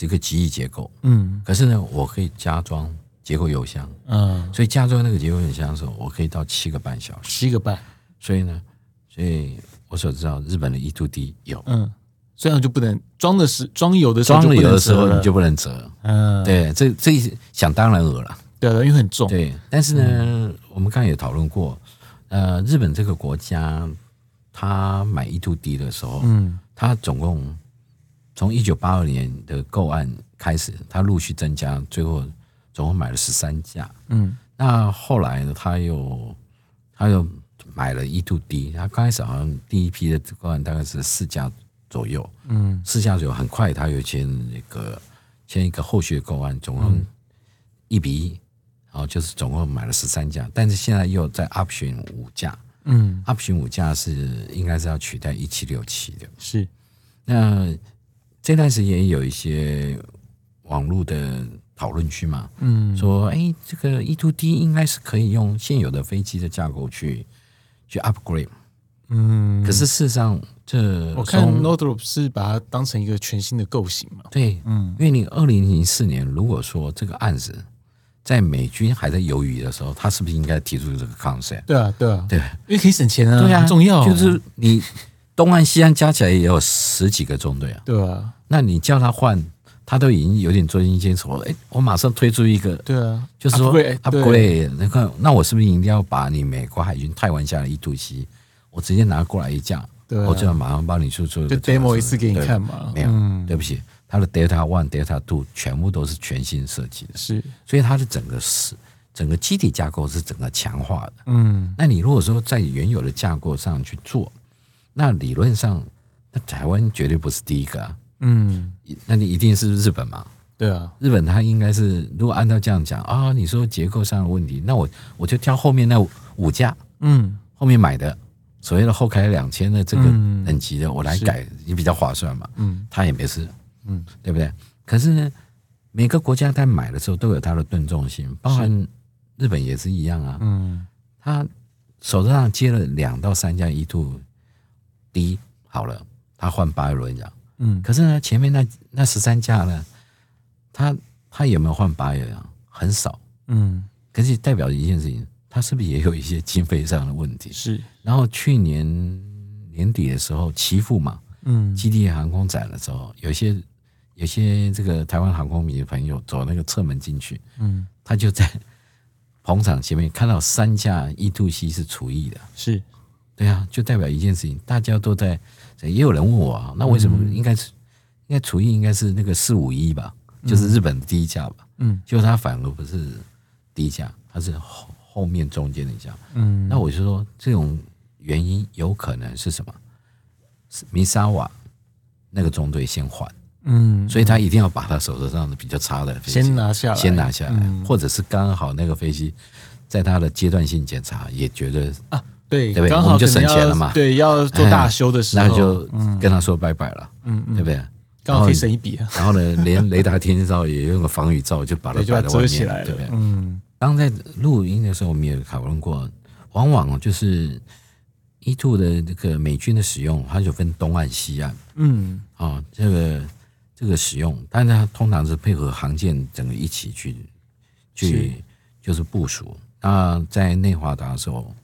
一个机翼结构，嗯，可是呢，我可以加装。结构油箱，嗯，所以加装那个结构油箱的时候，我可以到七个半小时，七个半。所以呢，所以我所知道日本的 E to D 有，嗯，这样就不能装的是装油的时候，装了油的时候你就不能折，嗯，对，这这想当然尔了，对，因为很重，对。但是呢，嗯、我们刚才也讨论过，呃，日本这个国家，他买 E2D 的时候，嗯，他总共从一九八二年的购案开始，他陆续增加，最后。总共买了十三架，嗯，那后来呢，他又他又买了 E2D，他刚开始好像第一批的购案大概是四架左右，嗯，四架左右，很快他又签那个签一个后续的购案，总共一比一，然后就是总共买了十三架，但是现在又在 option 五架，嗯，option 五架是应该是要取代一七六七的，是，那这段时间也有一些网络的。讨论区嘛，嗯，说哎、欸，这个 e to d 应该是可以用现有的飞机的架构去去 upgrade，嗯，可是事实上，这我看 Northrop 是把它当成一个全新的构型嘛，对，嗯，因为你二零零四年如果说这个案子在美军还在犹豫的时候，他是不是应该提出这个 concept？对啊，对啊，对，因为可以省钱啊，对啊，很重要，就是你东岸西岸加起来也有十几个中队啊，对啊，那你叫他换。他都已经有点捉襟见肘了，哎，我马上推出一个，对啊，就是说，upgrade，你看，那我是不是一定要把你美国海军太玩下的 E2C，我直接拿过来一架，对、啊，我就要马上帮你去做，就 demo 一次给你看嘛。没有，嗯、对不起，它的 Delta One、Delta Two 全部都是全新设计的，是，所以它的整个是整个机体架构是整个强化的。嗯，那你如果说在原有的架构上去做，那理论上，那台湾绝对不是第一个啊。嗯，那你一定是日本嘛？对啊，日本它应该是，如果按照这样讲啊，你说结构上的问题，那我我就挑后面那五架，嗯，后面买的。所谓的后开两千的这个等级的，我来改也比较划算嘛。嗯，他也没事，嗯，对不对？可是呢，每个国家在买的时候都有它的吨重性，包含日本也是一样啊。嗯，他手头上接了两到三架 E2D 好了，他换八轮讲。嗯，可是呢，前面那那十三架呢，他他有没有换八轮啊？很少。嗯，可是代表一件事情，他是不是也有一些经费上的问题？是。然后去年年底的时候，奇富嘛，嗯，基地航空展的时候，有些有些这个台湾航空迷的朋友走那个侧门进去，嗯，他就在 [laughs] 棚场前面看到三架 E2C 是除役的，是。对啊，就代表一件事情，大家都在。也有人问我啊，那为什么应该是应该除役应该是那个四五一吧，就是日本的第一架吧？嗯，结果他反而不是第一架，他是后后面中间的一架。嗯，那我就说这种原因有可能是什么？是米沙瓦那个中队先换，嗯，所以他一定要把他手头上的比较差的飞机先拿下来，先拿下来，或者是刚好那个飞机在他的阶段性检查也觉得啊。对，对不对？我们就省钱了嘛。对，要做大修的时候，[laughs] 那就跟他说拜拜了。嗯，对不对？刚好可以省一笔。然后呢，连雷达天气罩也用个防雨罩，就把它摆在外面，对不对？嗯。当在录音的时候，我们也讨论过，往往就是 E two 的这个美军的使用，它就分东岸、西岸。嗯，啊，这个这个使用，但是它通常是配合航舰整个一起去去是就是部署。那在内华达的时候，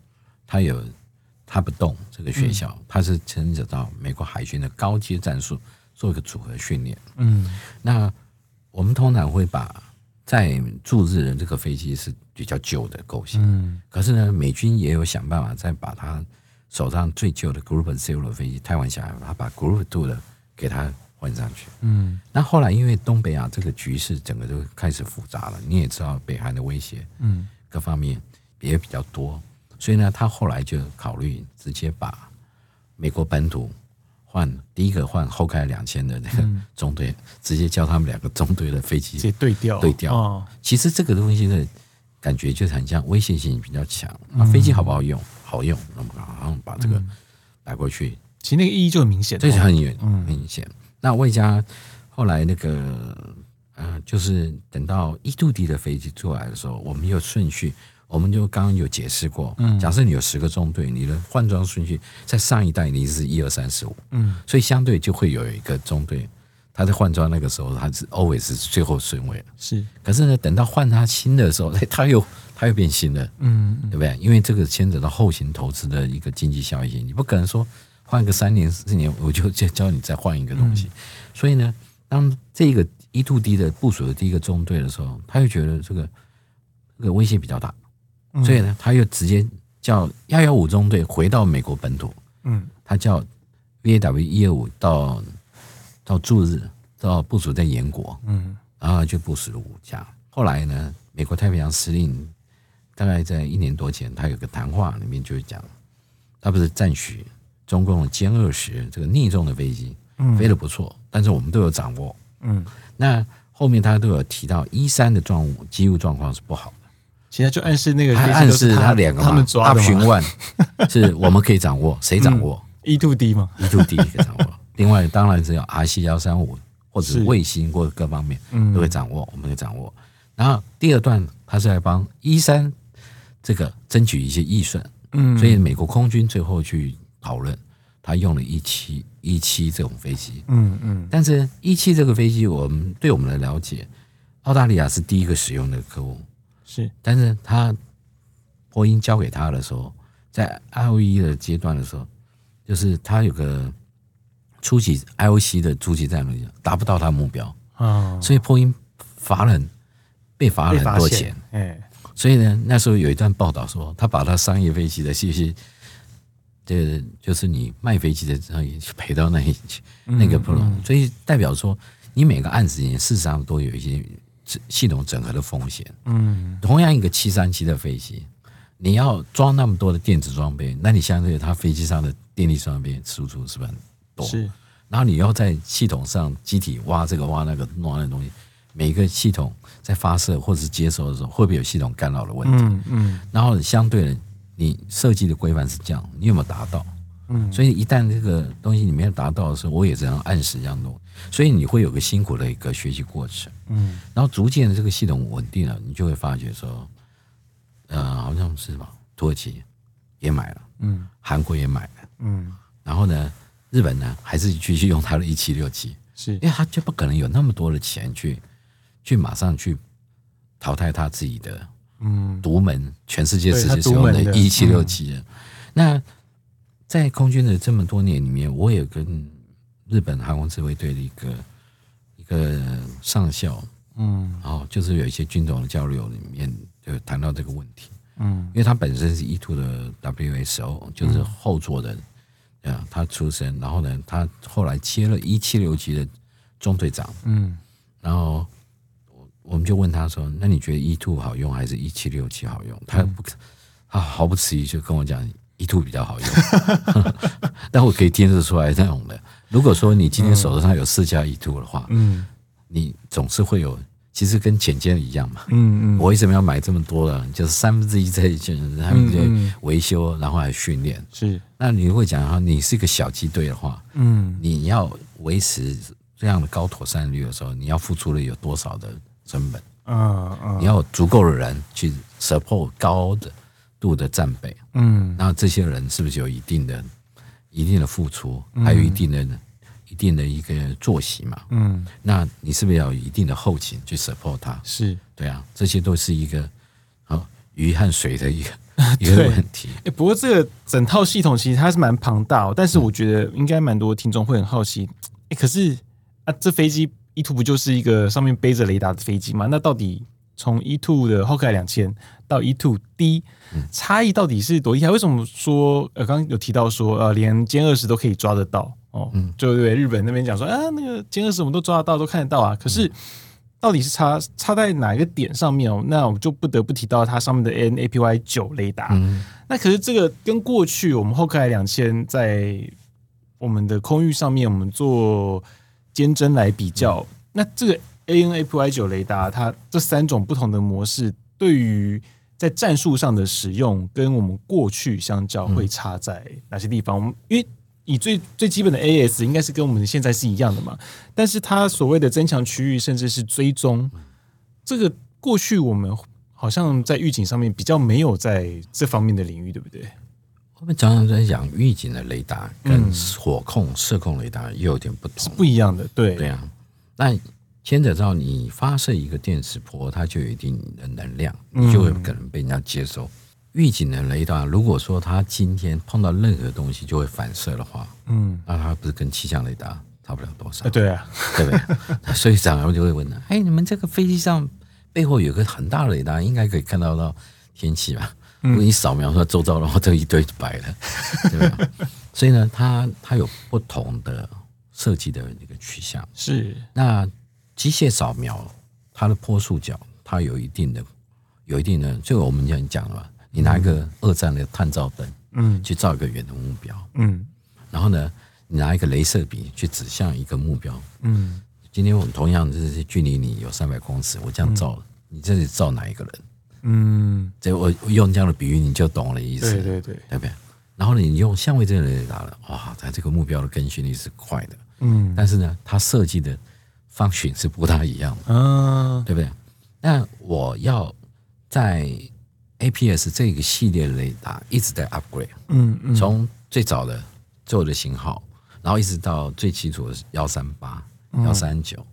它有它不动这个学校，它是牵扯到美国海军的高阶战术做一个组合训练。嗯，那我们通常会把在驻日的这个飞机是比较旧的构型，嗯，可是呢，美军也有想办法再把它手上最旧的 Group Zero 的飞机汰换下来，他把 Group Two 的给它换上去。嗯，那后来因为东北亚这个局势整个就开始复杂了，你也知道北韩的威胁，嗯，各方面也比较多，所以呢，他后来就考虑直接把美国本土换第一个换后开两千的那个中队，嗯、直接叫他们两个中队的飞机直接对调对调。哦、其实这个东西的感觉就是很像威胁性比较强。啊，飞机好不好用？好用，那么然后把这个摆过去，其实那个意义就很明显，这是很远很明显。那魏家后来那个呃，就是等到一度地的飞机出来的时候，我们有顺序。我们就刚刚有解释过，嗯假设你有十个中队，你的换装顺序在上一代你是一二三四五，嗯，所以相对就会有一个中队，他在换装那个时候他是 always 是最后顺位，是。可是呢，等到换他新的时候，他又他又变新了，嗯，对不对？因为这个牵扯到后勤投资的一个经济效益，你不可能说换个三年四年我就教你再换一个东西。所以呢，当这个 E-2D 的部署的第一个中队的时候，他又觉得这个这个威胁比较大。所以呢，他又直接叫幺幺五中队回到美国本土，嗯，他叫 VAW 一二五到到驻日到部署在延国，嗯，然后就部署了五架。后来呢，美国太平洋司令大概在一年多前，他有个谈话里面就讲，他不是赞许中共的歼二十这个逆重的飞机，嗯，飞得不错，但是我们都有掌握，嗯，那后面他都有提到一三的状物机务状况是不好的。其实就暗示那个，暗示他两个嘛，他们抓的嘛，Option One [laughs] 是我们可以掌握，谁掌握？E-2D 吗，E-2D 可以掌握。另外当然是有 RC 幺三五或者卫星或者各方面都会掌握，我们可以掌握。然后第二段他是来帮一三这个争取一些预算，嗯，所以美国空军最后去讨论，他用了一七一七这种飞机，嗯嗯。但是一七这个飞机，我们对我们的了解，澳大利亚是第一个使用的客户。是，但是他波音交给他的时候，在 IOE 的阶段的时候，就是他有个初级 IOC 的初级战略达不到他的目标。啊，所以波音罚了被罚了很多钱，哎，所以呢，那时候有一段报道说，他把他商业飞机的这些，这就是你卖飞机的时候也赔到那一那个不容易所以代表说，你每个案子里面事实上都有一些。系统整合的风险，嗯，同样一个七三七的飞机，你要装那么多的电子装备，那你相对它飞机上的电力装备输出是不是很多？是，然后你要在系统上机体挖这个挖那个弄那个东西，每个系统在发射或者是接收的时候，会不会有系统干扰的问题？嗯嗯，然后相对的，你设计的规范是这样，你有没有达到？嗯，所以一旦这个东西你没有达到的时候，我也这样按时这样弄。所以你会有个辛苦的一个学习过程，嗯，然后逐渐的这个系统稳定了，你就会发觉说，呃，好像是吧，土耳其也买了，嗯，韩国也买了，嗯，然后呢，日本呢还是继续用它的一七六七，是。因为它就不可能有那么多的钱去去马上去淘汰它自己的，嗯，独门全世界只使用的一七六七，那在空军的这么多年里面，我也跟。日本航空自卫队的一个一个上校，嗯，然后就是有一些军种的交流里面就谈到这个问题，嗯，因为他本身是 E2 的 WSO，就是后座的，啊，他出身，然后呢，他后来接了一七六级的中队长，嗯，然后我我们就问他说：“那你觉得 E Two 好用还是一七六七好用？”他不，他毫不迟疑就跟我讲 E Two 比较好用，[laughs] 但我可以听得出来那种的。如果说你今天手头上有四架 E2 的话，嗯，你总是会有，其实跟潜舰一样嘛，嗯嗯，我为什么要买这么多呢？就是三分之一在就他们在维修，然后还训练，是。那你会讲哈，你是一个小机队的话，嗯，你要维持这样的高妥善率的时候，你要付出了有多少的成本？嗯嗯，你要有足够的人去 support 高的。度的战备，嗯，那这些人是不是有一定的、一定的付出，还有一定的、嗯、一定的一个作息嘛？嗯，那你是不是要有一定的后勤去 support 他？是对啊，这些都是一个好鱼和水的一个 [laughs] 一个问题。哎，不过这个整套系统其实它是蛮庞大，哦但是我觉得应该蛮多听众会很好奇，哎，可是啊，这飞机 E2 不就是一个上面背着雷达的飞机吗？那到底？从 E2 的 Hawkeye 两千到 E two D 差异到底是多厉害？为什么说呃，刚刚有提到说呃，连歼二十都可以抓得到哦？嗯，就对日本那边讲说啊，那个歼二十我们都抓得到，都看得到啊。可是到底是差差在哪一个点上面哦？那我们就不得不提到它上面的 AN/APY 九雷达。嗯，那可是这个跟过去我们 Hawkeye 两千在我们的空域上面，我们做监侦来比较，那这个。AN/APY 九雷达，它这三种不同的模式，对于在战术上的使用，跟我们过去相较，会差在哪些地方？嗯、因为以最最基本的 AS，应该是跟我们现在是一样的嘛。但是它所谓的增强区域，甚至是追踪，这个过去我们好像在预警上面比较没有在这方面的领域，对不对？我们常常在讲预警的雷达跟火控、射控雷达又有点不同，是不一样的。对对啊，那。牵扯到你发射一个电磁波，它就有一定的能量，你就会可能被人家接收。预警的雷达，如果说它今天碰到任何东西就会反射的话，嗯，那它不是跟气象雷达差不了多少？对啊，对不对？[laughs] 所以长官就会问了：哎，你们这个飞机上背后有个很大的雷达，应该可以看到到天气吧？如果你扫描说周遭的话，这一堆白了，[laughs] 对吧？所以呢，它它有不同的设计的一个取向，是。那。机械扫描，它的坡束角，它有一定的，有一定的，就我们讲讲了，你拿一个二战的探照灯，嗯，去照一个远的目标，嗯，然后呢，你拿一个镭射笔去指向一个目标，嗯，今天我们同样就是距离你有三百公尺，我这样照，你这里照哪一个人？嗯，这我用这样的比喻你就懂了意思，对对对，对不对？然后你用相位这个雷达了，哇，它这个目标的更新率是快的，嗯，但是呢，它设计的。方选是不大一样的，嗯，对不对？那我要在 APS 这个系列雷达一直在 upgrade，嗯嗯，从最早的旧的型号，然后一直到最基础的幺三八、幺三九，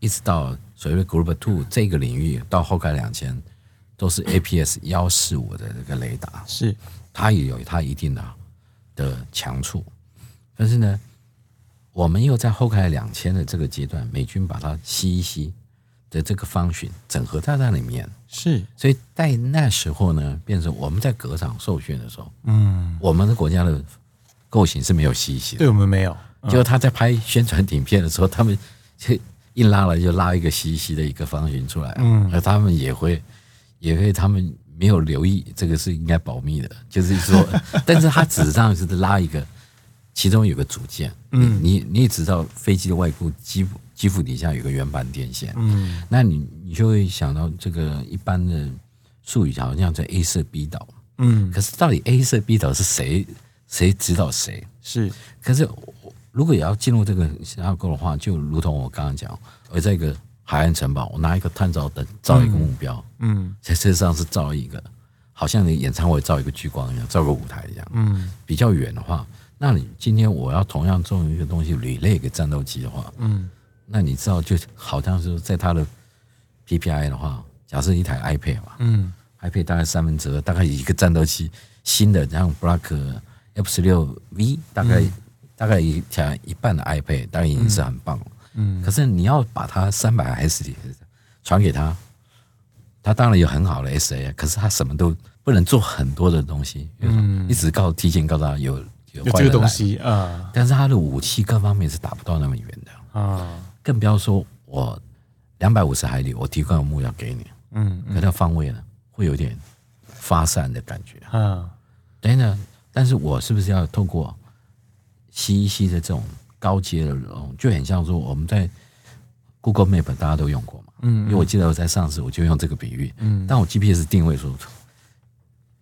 一直到所谓的 Group Two 这个领域，到后盖两千，都是 APS 幺四五的这个雷达，是。它也有它一定的的强处，但是呢。我们又在后开两千的这个阶段，美军把它吸一吸的这个 function 整合在那里面，是，所以在那时候呢，变成我们在隔场受训的时候，嗯，我们的国家的构型是没有 C1C 的，对我们没有，就他在拍宣传影片的时候，他们就一拉了就拉一个 C1C 的一个 function 出来，嗯，而他们也会也会他们没有留意这个是应该保密的，就是说，[laughs] 但是他纸上是拉一个。其中有个组件，嗯，你你也知道飞机的外部机腹机腹底下有个圆盘电线，嗯，那你你就会想到这个一般的术语好像叫 A 射 B 导，嗯，可是到底 A 射 B 导是谁谁指导谁？是，可是如果也要进入这个架构的话，就如同我刚刚讲，而在一个海岸城堡，我拿一个探照灯照一个目标，嗯，在车上是照一个，好像你演唱会照一个聚光一样，照个舞台一样，嗯，比较远的话。那你今天我要同样做一个东西，relay 给战斗机的话，嗯，那你知道就好像是在它的 PPI 的话，假设一台 iPad 嘛，嗯，iPad 大概三分之二，大概一个战斗机新的，像 Block F 十六 V，大概、嗯、大概一台一半的 iPad，大概已经是很棒了，嗯，可是你要把它三百 S 传给他，他当然有很好的 SA，可是他什么都不能做很多的东西，嗯，一直告提前告诉他有。有这个东西啊，但是他的武器各方面是打不到那么远的。啊，更不要说我两百五十海里，我提供个目标给你，嗯，可它方位呢会有点发散的感觉。啊。等等，但是我是不是要透过吸一吸的这种高阶的人，就很像说我们在 Google Map 大家都用过嘛，嗯，因为我记得我在上次我就用这个比喻，嗯，但我 GPS 定位说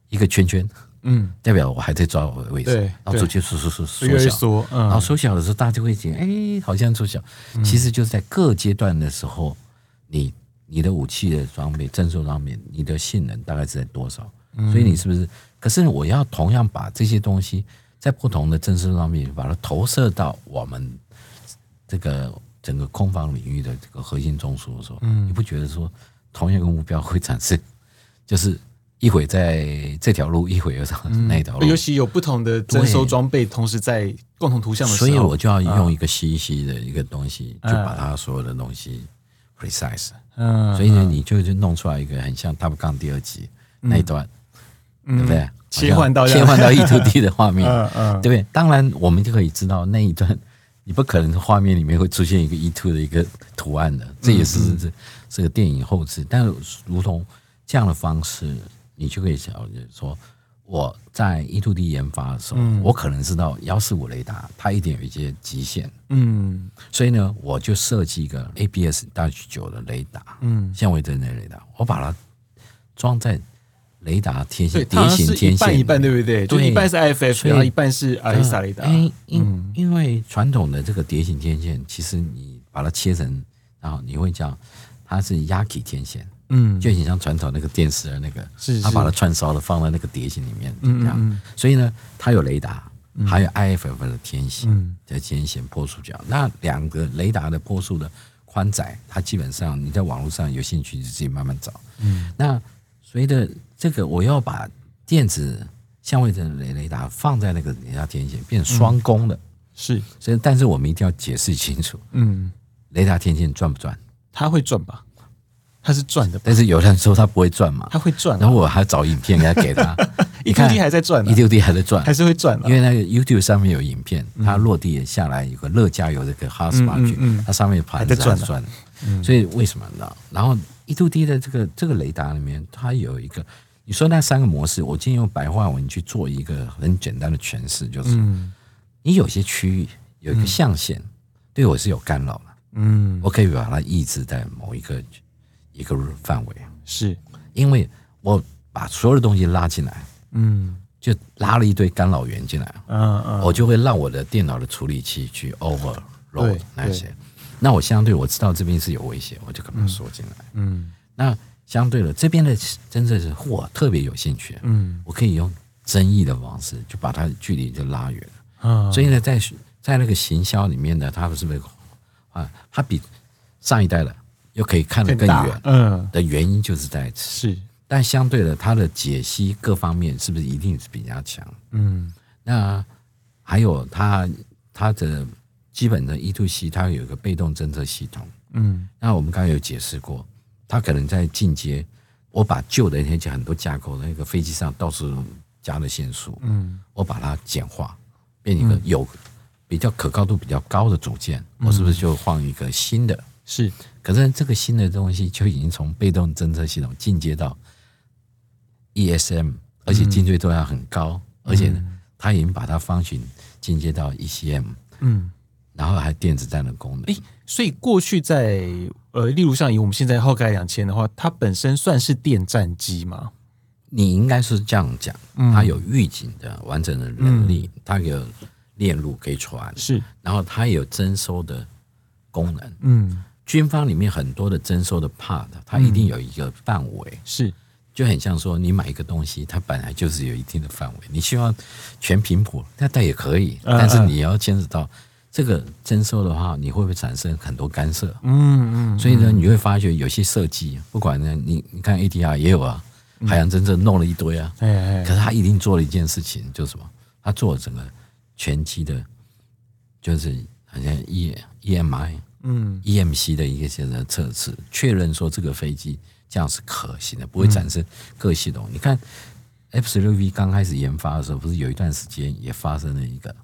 一个圈圈。嗯，代表我还在抓我的位置，然后逐渐缩缩缩缩小，然后缩小的时候，大家就会觉得，哎，好像缩小。其实就是在各阶段的时候，你你的武器的装备、战术装备，你的性能大概是在多少？所以你是不是可是我要同样把这些东西在不同的帧数上面把它投射到我们这个整个空防领域的这个核心中枢的时候，嗯，你不觉得说同一个目标会产生，[laughs] 就是一会在这条路，一会又上那条路，尤其有不同的征收装备同时在共同图像的时候，所以我就要用一个 CEC 的一个东西，就把它所有的东西 precise，嗯，所以呢，你就就弄出来一个很像 Top Gun 第二集那一段。对不对？切换到切换到 E2D 的画面，[laughs] 对不对？当然，我们就可以知道那一段，你不可能画面里面会出现一个 E2 的一个图案的，这也是这这个电影后置。但是，如同这样的方式，你就可以晓得说，我在 E2D 研发的时候，我可能知道幺四五雷达它一定有一些极限，嗯，所以呢，我就设计一个 ABS 大九的雷达，嗯，相位阵列雷达，我把它装在。雷达天线，碟形天线，一半一半，对不对？对，一半是 IFF，然后一半是阿丽萨雷达。因因因为传统的这个碟形天线，其实你把它切成，然后你会讲它是 Yaki 天线，嗯，就很像传统那个电视的那个，是它把它串烧了放在那个碟形里面，这样。所以呢，它有雷达，还有 IFF 的天线的天线波束角。那两个雷达的波束的宽窄，它基本上你在网络上有兴趣你自己慢慢找。嗯，那随着这个我要把电子相位阵雷雷达放在那个雷达天线，变成双工的，是。所以，但是我们一定要解释清楚，嗯，雷达天线转不转？它会转吧？它是转的。但是有人说它不会转嘛？它会转。然后我还找影片给他给他，E2D [laughs] 还在转一度 D 还在转，还是会转。因为那个 YouTube 上面有影片，它落地下来有个乐加油这个 hotspot，它上面盘子在转转。所以为什么呢？然后一度 D 的这个这个雷达里面，它有一个。你说那三个模式，我今天用白话文去做一个很简单的诠释，就是，你有些区域有一个象限，对我是有干扰的，嗯，我可以把它抑制在某一个一个范围，是。因为我把所有的东西拉进来，嗯，就拉了一堆干扰源进来，嗯嗯，我就会让我的电脑的处理器去 overload 那些，那我相对我知道这边是有危险，我就可能缩进来，嗯，那。相对的，这边的真的是我特别有兴趣，嗯，我可以用争议的方式就把它距离就拉远了，嗯，所以呢，在在那个行销里面呢，它不是被啊，它比上一代的又可以看得更远，嗯，的原因就是在此，是，但相对的，它的解析各方面是不是一定是比较强？嗯，那还有它它的基本的 E to C，它有一个被动侦测系统，嗯，那我们刚刚有解释过。它可能在进阶，我把旧的那些很多架构的那个飞机上到处加了线束，嗯，我把它简化，变一个有比较可靠度比较高的组件，我是不是就换一个新的？是，可是这个新的东西就已经从被动侦测系统进阶到 ESM，而且精确度要很高，而且它已经把它 function 进阶到 ECM，嗯，然后还电子战的功能。所以过去在呃，例如像以我们现在浩盖两千的话，它本身算是电战机吗？你应该是这样讲，它有预警的完整的能力，嗯、它有链路可以传，是，然后它有征收的功能。嗯，军方里面很多的征收的 part，它一定有一个范围，是，就很像说你买一个东西，它本来就是有一定的范围，你希望全频谱，那它也可以，但是你要牵扯到。这个征收的话，你会不会产生很多干涉？嗯嗯，所以呢，你会发觉有些设计，不管呢，你你看 ADR 也有啊，海洋真正弄了一堆啊，可是他一定做了一件事情，就是什么？他做了整个全机的，就是好像 E EMI 嗯 EMC 的一个现在测试，确认说这个飞机这样是可行的，不会产生各系统。你看 F 十六 V 刚开始研发的时候，不是有一段时间也发生了一个。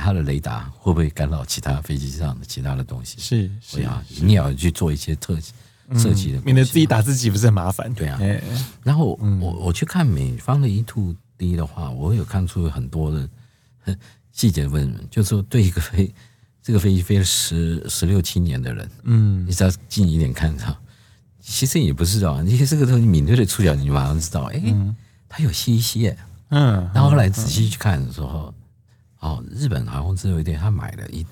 它的雷达会不会干扰其他飞机上的其他的东西？是，是啊，你也要去做一些特设计的，免得自己打自己不是很麻烦。对啊，然后我我去看美方的 E two D 的话，我有看出很多的 [laughs] 细节问，就是说对一个飞 [laughs] 这个飞机飞了十十六七年的人，嗯，你只要近一点看到，其实也不是啊，你这个东西敏锐的触角，你马上知道，哎，它有 CEC，嗯，然后后来仔细去看的时候。哦，日本航空自卫队他买了一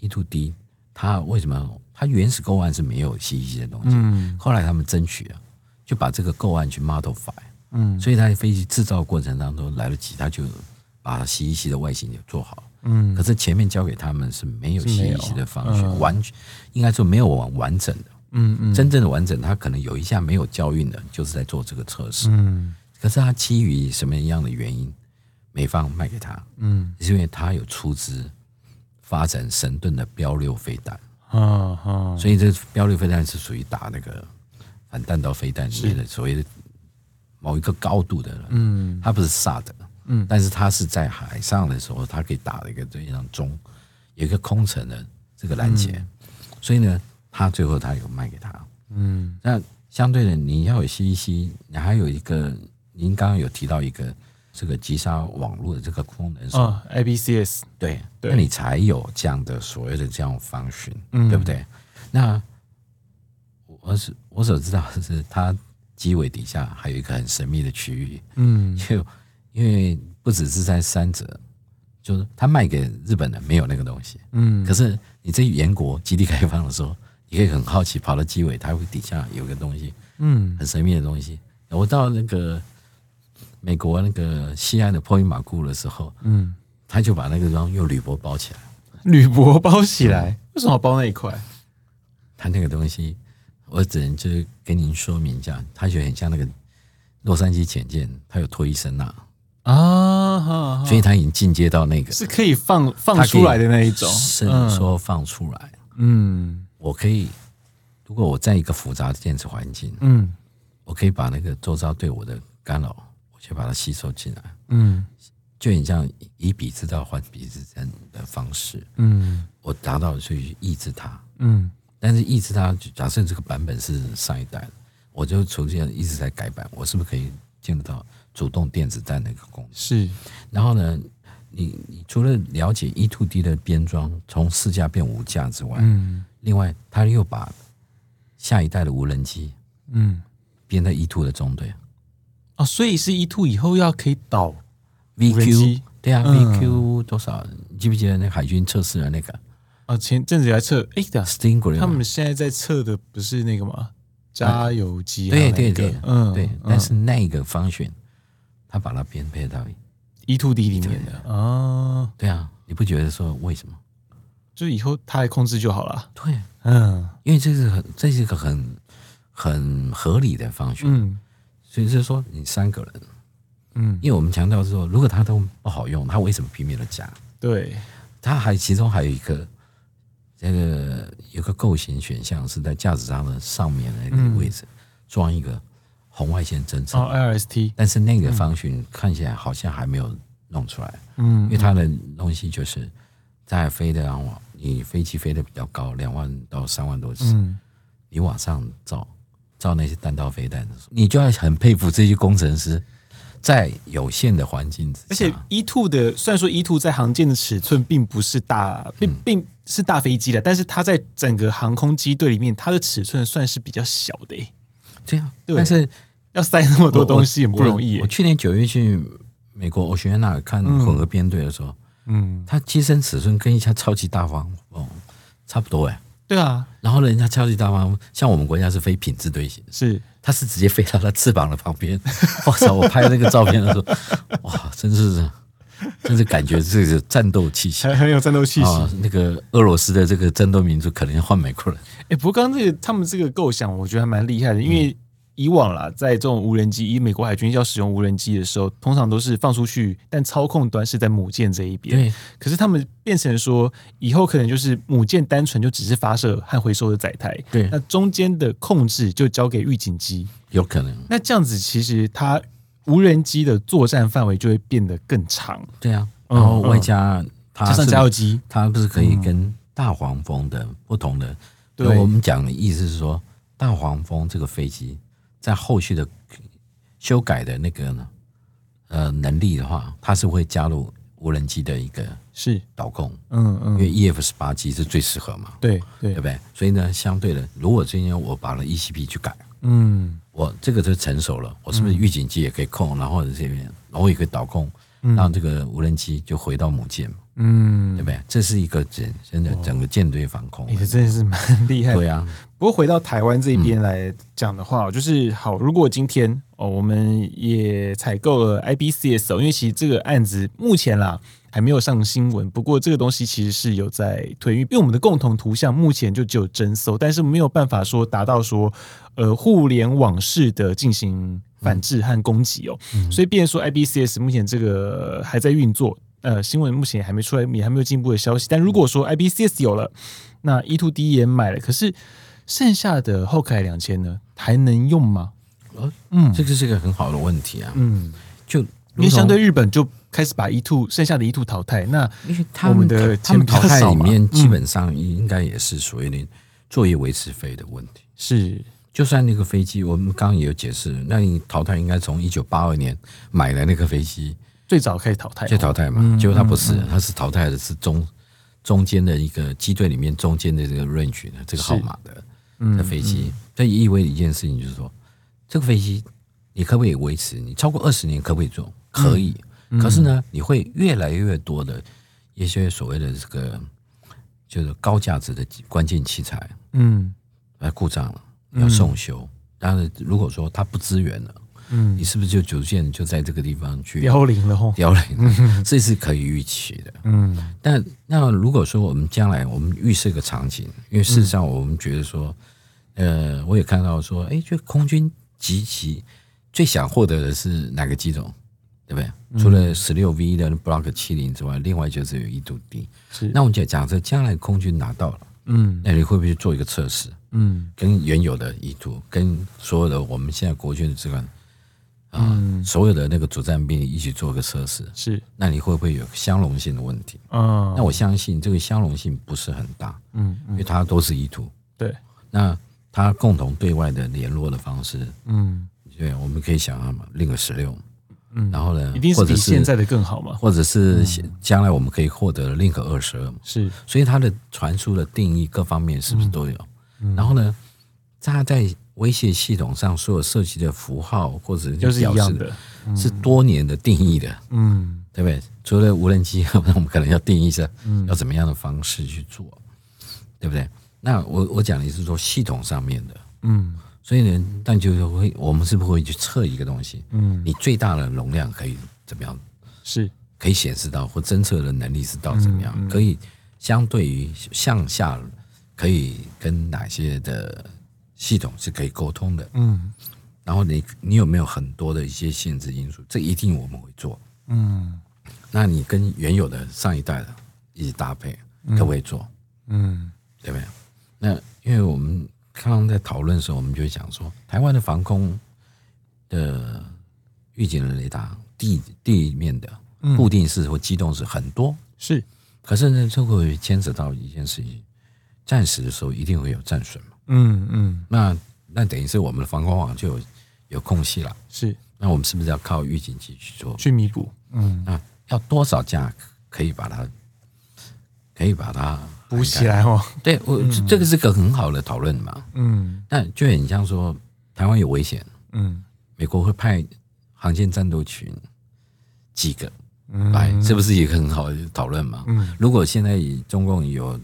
E2D，他为什么？他原始购案是没有 CEC 的东西，嗯，后来他们争取了，就把这个购案去 modify，嗯，所以他在飞机制造过程当中来得及，他就把 C 一 C 的外形也做好。嗯，可是前面交给他们是没有 C 一 C 的方式，完全应该说没有完完整的。嗯嗯，真正的完整，他可能有一下没有交运的，就是在做这个测试。嗯，可是他基于什么样的原因，美方卖给他？嗯，是因为他有出资发展神盾的标六飞弹。啊啊，所以这标六飞弹是属于打那个反弹道飞弹里面的所谓的某一个高度的。嗯，它不是萨德。嗯，但是它是在海上的时候，它可以打了一个这样中，有一个空程的这个拦截，所以呢。他最后他有卖给他，嗯，那相对的你要有信息你还有一个，您刚刚有提到一个这个击杀网络的这个功能是哦，IBCS，对，对，那你才有这样的所谓的这样方式，嗯，对不对？那我是我所知道的是，它机尾底下还有一个很神秘的区域，嗯，[laughs] 就因为不只是在三者，就是他卖给日本的没有那个东西，嗯，可是你在原国基地开放的时候。你可以很好奇，跑到机尾，它会底下有个东西，嗯，很神秘的东西。我到那个美国那个西安的波伊马库的时候，嗯，他就把那个装用铝箔包起来，铝箔包起来，嗯、为什么要包那一块？他那个东西，我只能就是跟您说明一下，他就很像那个洛杉矶潜舰，它有脱衣声呐。啊，所以它已经进阶到那个是可以放放出来的那一种，是说放出来，嗯。我可以，如果我在一个复杂的电子环境，嗯，我可以把那个周遭对我的干扰，我就把它吸收进来，嗯，就很像以彼之道还彼之身的方式，嗯，我达到去抑制它，嗯，但是抑制它，假设这个版本是上一代的，我就重新一直在改版，我是不是可以进入到主动电子战那个功能？是，然后呢，你你除了了解 E to D 的编装从四架变五架之外，嗯。另外，他又把下一代的无人机，嗯，编在 E two 的中队，哦，所以是 E two 以后要可以导 VQ，对啊，VQ 多少？你记不记得那海军测试的那个？啊，前阵子还测，哎，，Stingray，他们现在在测的不是那个吗？加油机，对对对，嗯，对，但是那个方选，他把它编配到 E two D 里面的啊，对啊，你不觉得说为什么？就以后他来控制就好了。对，嗯，因为这是很，这是一个很很合理的方选。嗯，所以就是说，你三个人，嗯，因为我们强调是说，如果他都不好用，他为什么拼命的加？对，他还其中还有一个这个有个构型选项是在驾驶舱的上面的那个位置装一个红外线侦测哦，LST，但是那个方寻看起来好像还没有弄出来。嗯，因为它的东西就是在飞的往。你飞机飞的比较高，两万到三万多尺，嗯，你往上照照那些弹道飞弹的时候，你就要很佩服这些工程师，在有限的环境之下，而且 E two 的虽然说 E two 在航舰的尺寸并不是大，并并是大飞机的，但是它在整个航空机队里面，它的尺寸算是比较小的。这样，但是要塞那么多东西也不容易。我去年九月去美国欧雪纳看混合编队的时候。嗯，它机身尺寸跟一架超级大黄蜂差不多哎。对啊，然后人家超级大方，像我们国家是非品质队形，是它是直接飞到它翅膀的旁边。[laughs] 我操！我拍那个照片的时候，哇，真是，真是感觉这个战斗气息，很有战斗气息。哦，那个俄罗斯的这个战斗民族可能要换美国人。哎，不过刚刚这个他们这个构想，我觉得还蛮厉害的，因为。以往啦，在这种无人机，以美国海军要使用无人机的时候，通常都是放出去，但操控端是在母舰这一边。对。可是他们变成说，以后可能就是母舰单纯就只是发射和回收的载台。对。那中间的控制就交给预警机。有可能。那这样子，其实它无人机的作战范围就会变得更长。对啊。然后外加它加上加油机，它不是可以跟大黄蜂的不同的？对。我们讲的意思是说，大黄蜂这个飞机。在后续的修改的那个呢，呃，能力的话，它是会加入无人机的一个是。导控，嗯嗯，因为 EF 十八 G 是最适合嘛，对对，对不对？所以呢，相对的，如果今天我把了 ECP 去改，嗯，我这个就成熟了，我是不是预警机也可以控，然后这边，然后也可以导控，让这个无人机就回到母舰，嗯，对不对？这是一个整真的整个舰队防空，你的真的是蛮厉害的。对啊，不过回到台湾这边来讲的话，就是好，如果今天哦，我们也采购了 IBCS 哦，因为其实这个案子目前啦还没有上新闻，不过这个东西其实是有在推，因为我们的共同图像目前就只有侦搜，但是没有办法说达到说呃互联网式的进行反制和攻击哦，所以，变成说 IBCS 目前这个还在运作。呃，新闻目前还没出来，也还没有进一步的消息。但如果说 IBCS 有了，那 E2D 也买了，可是剩下的后凯两千呢，还能用吗？呃嗯，这个是一个很好的问题啊。嗯，就因为相对日本就开始把 E2 剩下的 E2 淘汰，那因为他们的他们淘汰里面基本上应该也是属于那作业维持费的问题。是，就算那个飞机，我们刚刚也有解释，那你淘汰应该从一九八二年买的那个飞机。最早可以淘汰，最淘汰嘛？结果它不是，它是淘汰的是中中间的一个机队里面中间的这个 range 的这个号码的的飞机。这也意味着一件事情，就是说这个飞机你可不可以维持？你超过二十年可不可以做？可以。可是呢，你会越来越多的一些所谓的这个就是高价值的关键器材，嗯，来故障了，要送修。但是，如果说它不支援了。嗯，你是不是就逐渐就在这个地方去凋零了？凋零，这是可以预期的。嗯，但那如果说我们将来我们预设个场景，因为事实上我们觉得说，呃，我也看到说，哎，就空军极其最想获得的是哪个机种，对不对？除了十六 V 的 Block 七零之外，另外就是有一度 D。是，那我们讲假设将来空军拿到了，嗯，那你会不会做一个测试？嗯，跟原有的意图跟所有的我们现在国军的这个。嗯，所有的那个主战兵一起做个测试，是，那你会不会有相容性的问题？嗯，那我相信这个相容性不是很大，嗯，因为它都是意图。对，那它共同对外的联络的方式，嗯，对，我们可以想象嘛，Link 十六，嗯，然后呢，一定是比现在的更好嘛，或者是将来我们可以获得 Link 二十二，是，所以它的传输的定义各方面是不是都有？然后呢，它在。威胁系统上所有涉及的符号或者就是一样的，是多年的定义的，嗯，对不对？除了无人机，那 [laughs] 我们可能要定义一下，要怎么样的方式去做，对不对？那我我讲的是说系统上面的，嗯，所以呢，但就是会我们是不是会去测一个东西？嗯，你最大的容量可以怎么样？是可以显示到或侦测的能力是到怎么样？可以相对于向下可以跟哪些的？系统是可以沟通的，嗯，然后你你有没有很多的一些限制因素？这一定我们会做，嗯，那你跟原有的上一代的一起搭配，可不可以做？嗯，对不对？那因为我们刚刚在讨论的时候，我们就会讲说，台湾的防空的预警的雷达，地地面的固定式或机动式很多，是，可是呢，这会牵扯到一件事情，战时的时候一定会有战损嘛。嗯嗯，那那等于是我们的防空网就有有空隙了。是，那我们是不是要靠预警机去做去弥补？嗯，那要多少架可以把它可以把它补起来哦？对，我这个是个很好的讨论嘛。嗯，那就很像说台湾有危险，嗯，美国会派航舰战斗群几个来，是不是一个很好的讨论嘛？嗯，如果现在中共有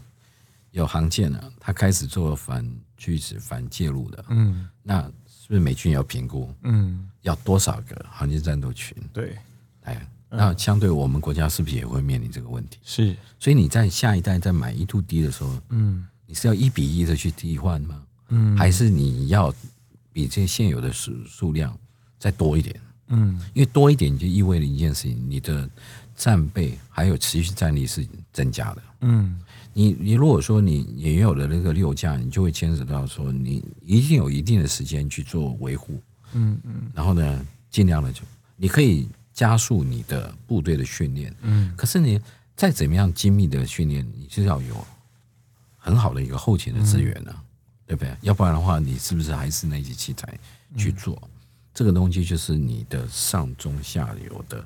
有航舰了，他开始做反。去是反介入的，嗯，那是不是美军要评估？嗯，要多少个航空战斗群？对，哎，那相对我们国家是不是也会面临这个问题？是，所以你在下一代在买 E2D 的时候，嗯，你是要一比一的去替换吗？嗯，还是你要比这现有的数数量再多一点？嗯，因为多一点就意味着一件事情，你的战备还有持续战力是增加的。嗯。你你如果说你也有了那个六架，你就会牵扯到说你一定有一定的时间去做维护，嗯嗯，然后呢，尽量的就你可以加速你的部队的训练，嗯，可是你再怎么样精密的训练，你是要有很好的一个后勤的资源呢，对不对？要不然的话，你是不是还是那些器材去做？这个东西就是你的上中下游的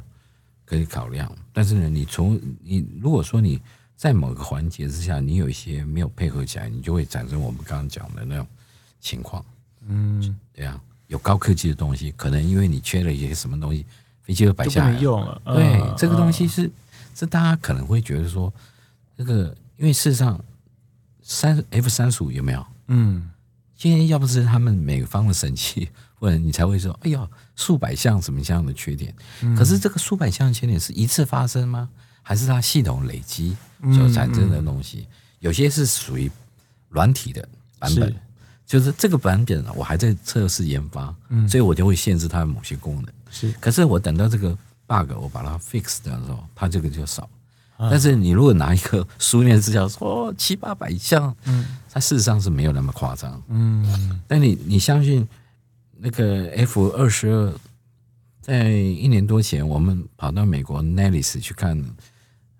可以考量，但是呢，你从你如果说你。在某个环节之下，你有一些没有配合起来，你就会产生我们刚刚讲的那种情况。嗯，对啊，有高科技的东西，可能因为你缺了一些什么东西，飞机就摆下来。用了。对，这个东西是这大家可能会觉得说，这个因为事实上三 F 三十五有没有？嗯，今天要不是他们美方的神器，或者你才会说，哎呀，数百项什么这样的缺点。可是这个数百项缺点是一次发生吗？还是它系统累积所产生的东西？有些是属于软体的版本，就是这个版本我还在测试研发，所以我就会限制它的某些功能。是，可是我等到这个 bug 我把它 fix 掉的时候，它这个就少。但是你如果拿一个书面资料说哦七八百项，嗯，它事实上是没有那么夸张，嗯。但你你相信那个 F 二十二，在一年多前我们跑到美国 Nellis 去看，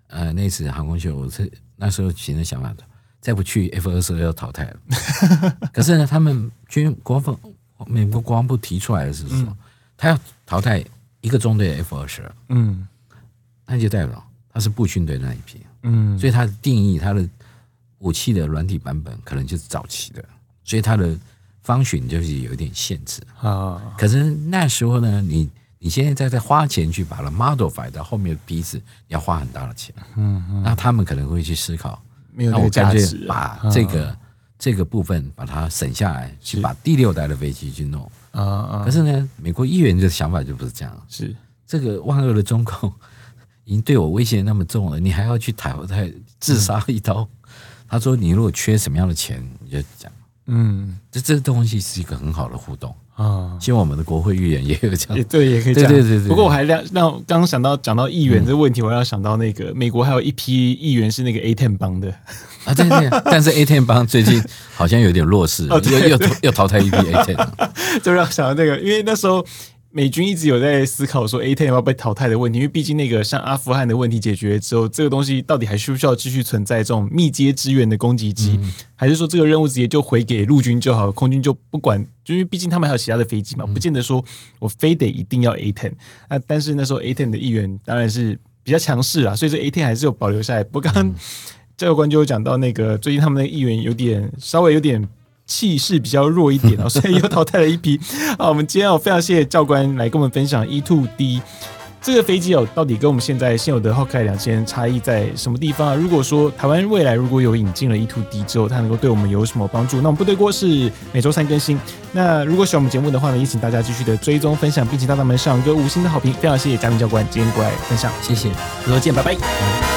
呃，那次航空秀，我是那时候其实想法的，再不去 F 二十二要淘汰了。[laughs] 可是呢，他们军国防美国国防部提出来的是说，他要淘汰一个中队 F 二十二，嗯，那就代表。他是步军队那一批，嗯，所以它的定义，它的武器的软体版本可能就是早期的，所以它的 function 就是有一点限制啊。可是那时候呢，你你现在在在花钱去把它 modify 到后面的批次，要花很大的钱，嗯，那他们可能会去思考，没有那个价值，把这个这个部分把它省下来，去把第六代的飞机去弄。啊啊。可是呢，美国议员的想法就不是这样，是。这个万恶的中共。已经对我威胁那么重了，你还要去讨他自杀一刀？嗯、他说：“你如果缺什么样的钱，你就讲。”嗯，这这东西是一个很好的互动啊。希望我们的国会议员也有这样，对，也可以这样。对对对对。不过我还让让刚刚想到讲到议员这个问题，我要想到那个美国还有一批议员是那个 A Ten 帮的啊，对对。但是 A Ten 帮最近好像有点弱势，[laughs] 又又又淘汰一批 A Ten，[laughs] 就让想到那个，因为那时候。美军一直有在思考说 A10 要不要被淘汰的问题，因为毕竟那个像阿富汗的问题解决之后，这个东西到底还需不需要继续存在这种密接支援的攻击机，嗯、还是说这个任务直接就回给陆军就好，空军就不管？就因为毕竟他们还有其他的飞机嘛，不见得说我非得一定要 A ten。那但是那时候 A ten 的议员当然是比较强势啊，所以这 A ten 还是有保留下来。不过刚刚教官就有讲到那个最近他们的议员有点稍微有点。气势比较弱一点哦，[laughs] 所以又淘汰了一批。好，我们今天哦，非常谢谢教官来跟我们分享 E2D 这个飞机哦，到底跟我们现在现有的 Hawkeye 两千差异在什么地方啊？如果说台湾未来如果有引进了 E2D 之后，它能够对我们有什么帮助？那我们部队锅是每周三更新。那如果喜欢我们节目的话呢，也请大家继续的追踪分享，并且大大们上个五星的好评。非常谢谢嘉明教官今天过来分享，谢谢，回头见，拜拜。